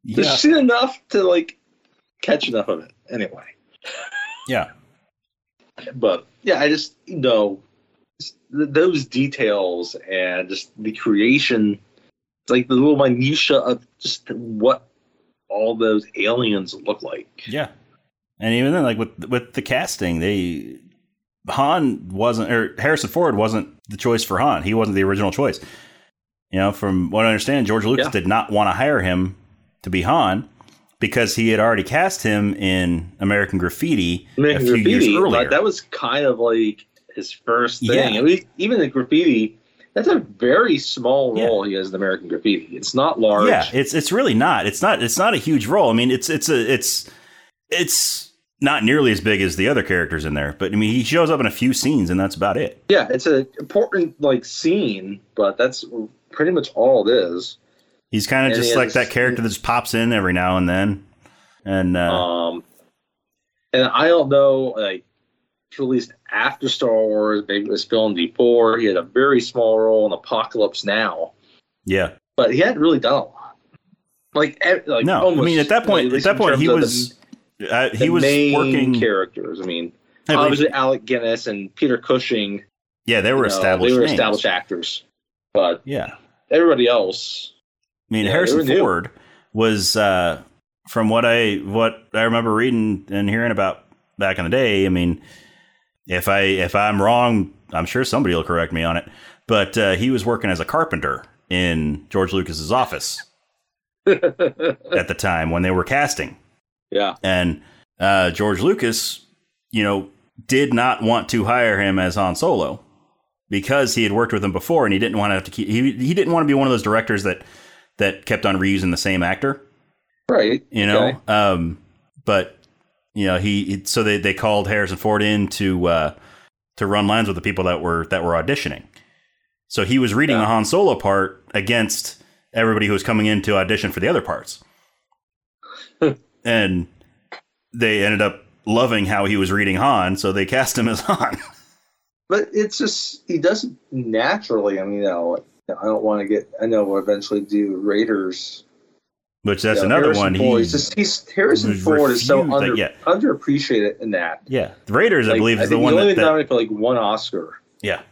yeah. She's enough to like catch enough of it anyway. Yeah. But yeah, I just you know those details and just the creation like the little minutia of just what all those aliens look like. Yeah, and even then, like with with the casting, they Han wasn't or Harrison Ford wasn't the choice for Han. He wasn't the original choice. You know, from what I understand, George Lucas Yeah. did not want to hire him to be Han because he had already cast him in American Graffiti American a few Graffiti, years earlier. like, that was kind of like his first thing. Yeah. I mean, even the Graffiti, that's a very small Yeah. role he has in American Graffiti. It's not large. Yeah, it's it's really not. It's not it's not a huge role. I mean, it's it's a it's it's not nearly as big as the other characters in there. But I mean, he shows up in a few scenes, and that's about it. Yeah, it's an important like scene, but that's pretty much all it is. He's kind of And just like has- that character that just pops in every now and then. And uh, Um, and I don't know, like, released after Star Wars, maybe it was filmed before. He had a very small role in Apocalypse Now, yeah, but he hadn't really done a lot. Like, like no, I mean at that point, at that point, he was uh, he was working. characters. I mean, I believe- obviously Alec Guinness and Peter Cushing. yeah, they were you know, established. They were names. established actors, but Yeah, everybody else. I mean Yeah, Harrison new. Ford was uh, from what I what I remember reading and hearing about back in the day. I mean, if I if I'm wrong, I'm sure somebody will correct me on it. But uh, he was working as a carpenter in George Lucas's office at the time when they were casting. Yeah, And uh, George Lucas, you know, did not want to hire him as Han Solo because he had worked with him before, and he didn't want to have to keep. He, he didn't want to be one of those directors that that kept on reusing the same actor, right. you know. Okay. Um, but you know, he so they they called Harrison Ford in to uh, to run lines with the people that were that were auditioning. So he was reading Yeah. the Han Solo part against everybody who was coming in to audition for the other parts. and they ended up loving how he was reading Han, so they cast him as Han. But it's just he does it naturally. I mean, you know, I don't want to get. I know we'll eventually do Raiders. Which that's you know, another Harrison one. Ford, He he's just he's Harrison was Ford is so refused that- under, yeah. underappreciated in that. yeah, the Raiders, I believe, is the think one he's only that, been that nominated for like one Oscar, yeah,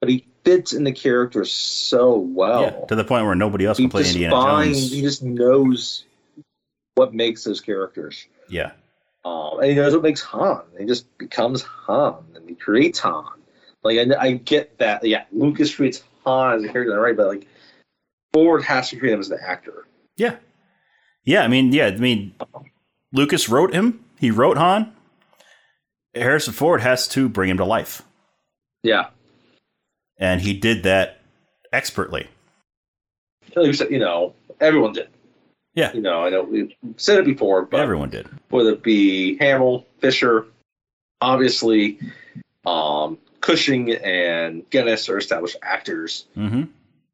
but he fits in the character so well. yeah, to the point where nobody else he can play Indiana finds, Jones. he just knows what makes those characters. Yeah, Um, and he knows what makes Han. He just becomes Han, and he creates Han. Like I, I get that. Yeah, Lucas creates Han as a character, right? But like Ford has to create him as an actor. yeah, yeah. I mean, yeah, I mean, Lucas wrote him. He wrote Han. Harrison Ford has to bring him to life, Yeah, and he did that expertly. you know, everyone did. Yeah. you know, I know we've said it before, but Everyone did. whether it be Hamill, Fisher, obviously, um, Cushing and Guinness are established actors. hmm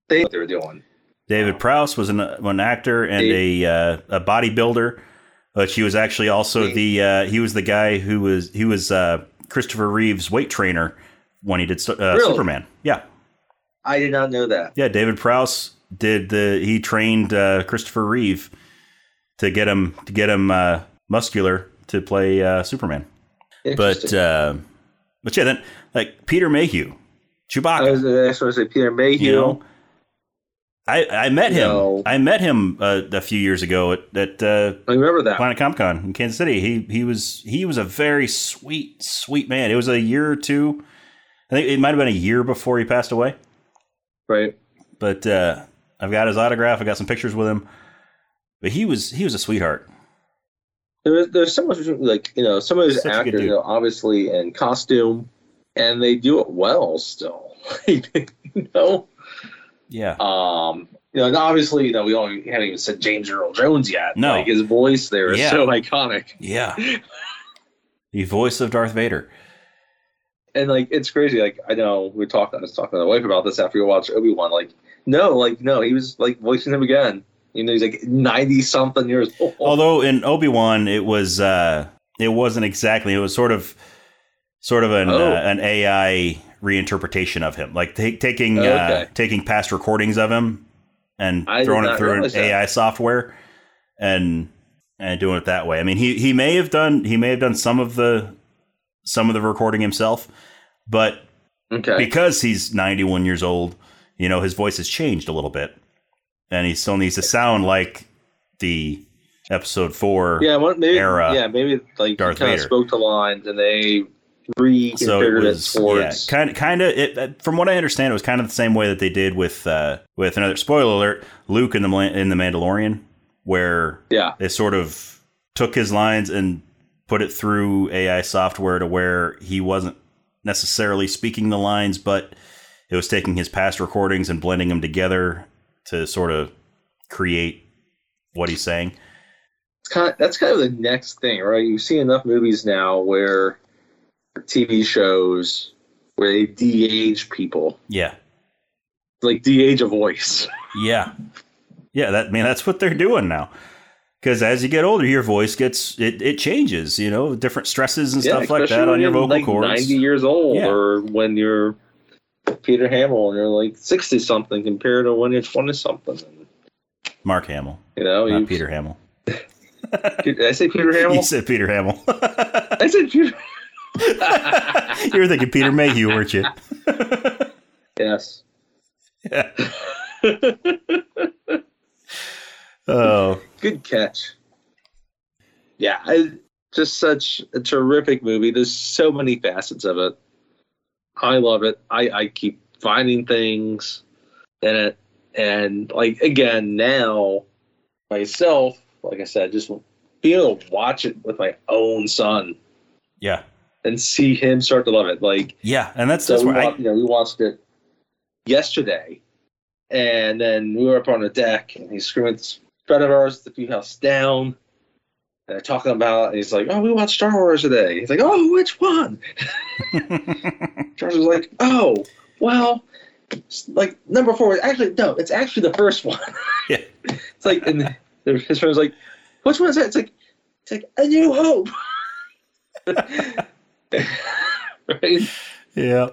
They what they were doing. David Prowse was an, an actor and a uh, a bodybuilder, but he was actually also the uh, he was the guy who was he was uh, Christopher Reeve's weight trainer when he did uh, Really? Superman. Yeah, I did not know that. yeah. David Prowse did the he trained uh, Christopher Reeve to get him to get him uh, muscular to play uh, Superman. But uh, but yeah, then like Peter Mayhew, Chewbacca. I was, I was going to say Peter Mayhew. you know I, I met him No. i met him uh, a few years ago at, at uh, I remember that. planet comic con in kansas city he he was he was a very sweet sweet man it was a year or two i think it might have been a year before he passed away Right. but uh, i've got his autograph. I got some pictures with him. But he was he was a sweetheart. There's there's so much like you know some of Such actors you know obviously in costume, and they do it well still. you know, yeah. Um, you know, and obviously you know we all haven't even said James Earl Jones yet. No. like his voice there is Yeah. so iconic, yeah. The voice of darth vader and like it's crazy. Like I know we talked. I was talking to my wife about this after we watched Obi Wan. Like no, like no, he was like voicing him again. You know, he's like ninety something years old. Although in Obi Wan, it was uh, it wasn't exactly. It was sort of sort of an Oh. uh, an AI reinterpretation of him, like ta- taking uh, Okay. taking past recordings of him and I throwing it through an that. AI software and and doing it that way. I mean, he he may have done he may have done some of the some of the recording himself, but okay, because he's 91 years old, you know, his voice has changed a little bit. and he still needs to sound like the episode four. Yeah, what, maybe. era yeah, maybe like Darth kind of spoke to lines and they reconfigured so it it, was towards. yeah, kind of kind of it, from what I understand, it was kind of the same way that they did with uh, with another spoiler alert, Luke in the in the Mandalorian, where Yeah, they sort of took his lines and put it through AI software to where he wasn't necessarily speaking the lines, but it was taking his past recordings and blending them together to sort of create what he's saying. it's kind of, that's kind of the next thing, right? You see enough movies now where TV shows where they de-age people, Yeah. like de-age a voice. Yeah. Yeah, that man, that's what they're doing now. Because as you get older, your voice gets it, it changes, you know, different stresses and stuff like that on your vocal like cords. Ninety years old, Yeah. or when you're Peter Hamill and you're like sixty something compared to when you're twenty something. Mark Hamill, You know, not Peter Hamill. Did I say Peter Hamill? You said Peter Hamill. I said Peter. you were thinking Peter Mayhew, weren't you? yes. yeah. Oh, Good catch. Yeah, I, just such a terrific movie. There's so many facets of it. I love it. I, I keep finding things in it. And, like, again, now, myself, like I said, just being able to watch it with my own son yeah. and see him start to love it. Like, Yeah. And that's, so that's where I, you know, we watched it yesterday, and then we were up on the deck, and he's screaming, "Friend of ours, the few house down." And they're talking about, and he's like, "Oh, we watched Star Wars today." He's like, "Oh, which one?" George was like, "Oh, well, like number four. Actually, no, it's actually the first one." Yeah. It's like, and his friend was like, "Which one is that?" It's like, it's like A New Hope. right? yeah.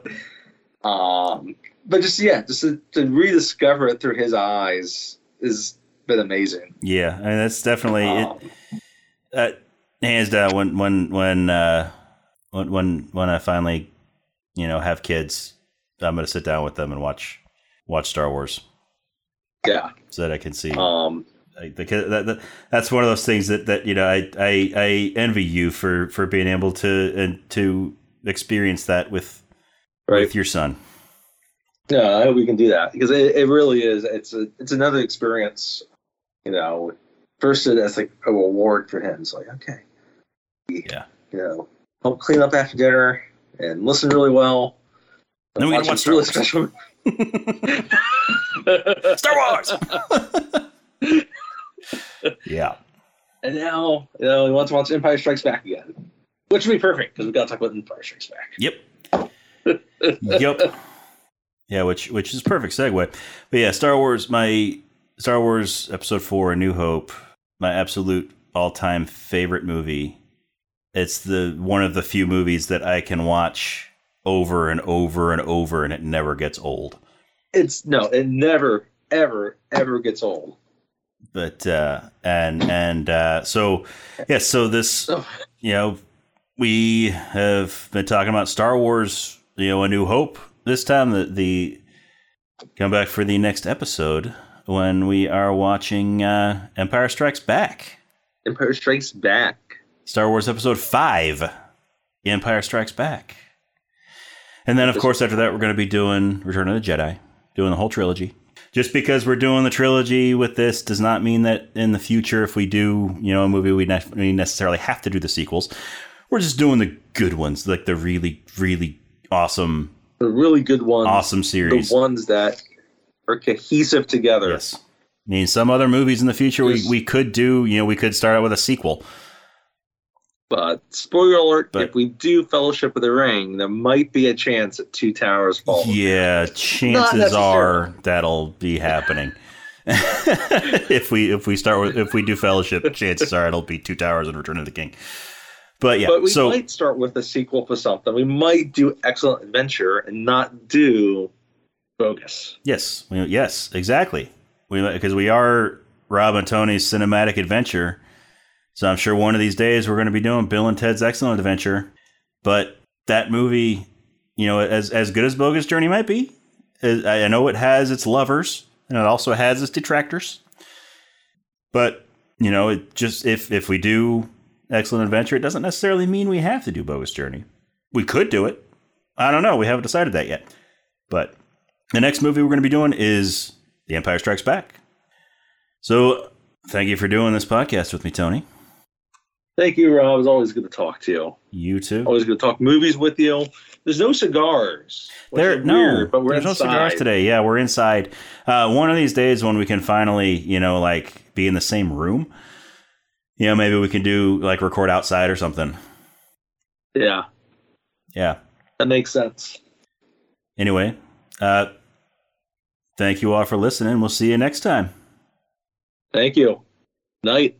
Um, but just yeah, just to, to rediscover it through his eyes has been amazing. Yeah. I mean, that's definitely it. Um, uh, hands down when when when uh when when when I finally you know have kids, I'm gonna sit down with them and watch watch Star Wars yeah. so that I can see. Um, like, because that, that, that's one of those things that that you know I I, I envy you for for being able to and to experience that with right. with your son. Yeah, I hope we can do that because it, it really is. It's a it's another experience. You know, first as like a reward for him. It's like okay, Yeah. you know, help clean up after dinner and listen really well. Then we can watch this Wars. special. Star Wars. yeah. And now, you know, he wants to watch Empire Strikes Back again, which would be perfect because we got to talk about Empire Strikes Back. Yep. yep. Yeah, which which is a perfect segue. But yeah, Star Wars, my Star Wars Episode Four: A New Hope, my absolute all-time favorite movie. It's the one of the few movies that I can watch over and over and over, and it never gets old. It's no, it never, ever, ever gets old. But uh, and and uh, so yeah, so this you know, we have been talking about Star Wars, you know, A New Hope. This time, the, the come back for the next episode when we are watching uh, Empire Strikes Back, Empire Strikes Back. Star Wars Episode Five, Empire Strikes Back, and then of course after that we're going to be doing Return of the Jedi, doing the whole trilogy. Just because we're doing the trilogy with this does not mean that in the future, if we do, you know, a movie, we, ne- we necessarily have to do the sequels. We're just doing the good ones, like the really, really awesome, The really good ones. awesome series, The ones that are cohesive together. Yes. I mean, some other movies in the future we, we could do, you know, we could start out with a sequel. But spoiler alert: But- if we do Fellowship of the Ring, there might be a chance that Two Towers falls. Yeah, chances are that'll be happening. if we if we start with if we do Fellowship, chances are it'll be Two Towers and Return of the King. But yeah, But we so might start with a sequel for something. We might do Excellent Adventure and not do Bogus. Yes, we, yes, exactly. Because we are Rob and Tony's cinematic adventure, so I'm sure one of these days we're going to be doing Bill and Ted's Excellent Adventure. But that movie, you know, as as good as Bogus Journey might be, I know it has its lovers and it also has its detractors. But you know, it just if if we do excellent adventure, it doesn't necessarily mean we have to do Bogus Journey. We could do it. I don't know. We haven't decided that yet. But the next movie we're going to be doing is The Empire Strikes Back. So thank you for doing this podcast with me, Tony. Thank you, Rob. It's always good to talk to you. You too. Always good to talk movies with you. There's no cigars. There, no, weird, but we're there's inside. no cigars today. Yeah, we're inside. Uh, one of these days when we can finally, you know, like be in the same room. You know, maybe we can do like record outside or something. Yeah, Yeah. that makes sense. Anyway, uh, thank you all for listening. We'll see you next time. Thank you. Night.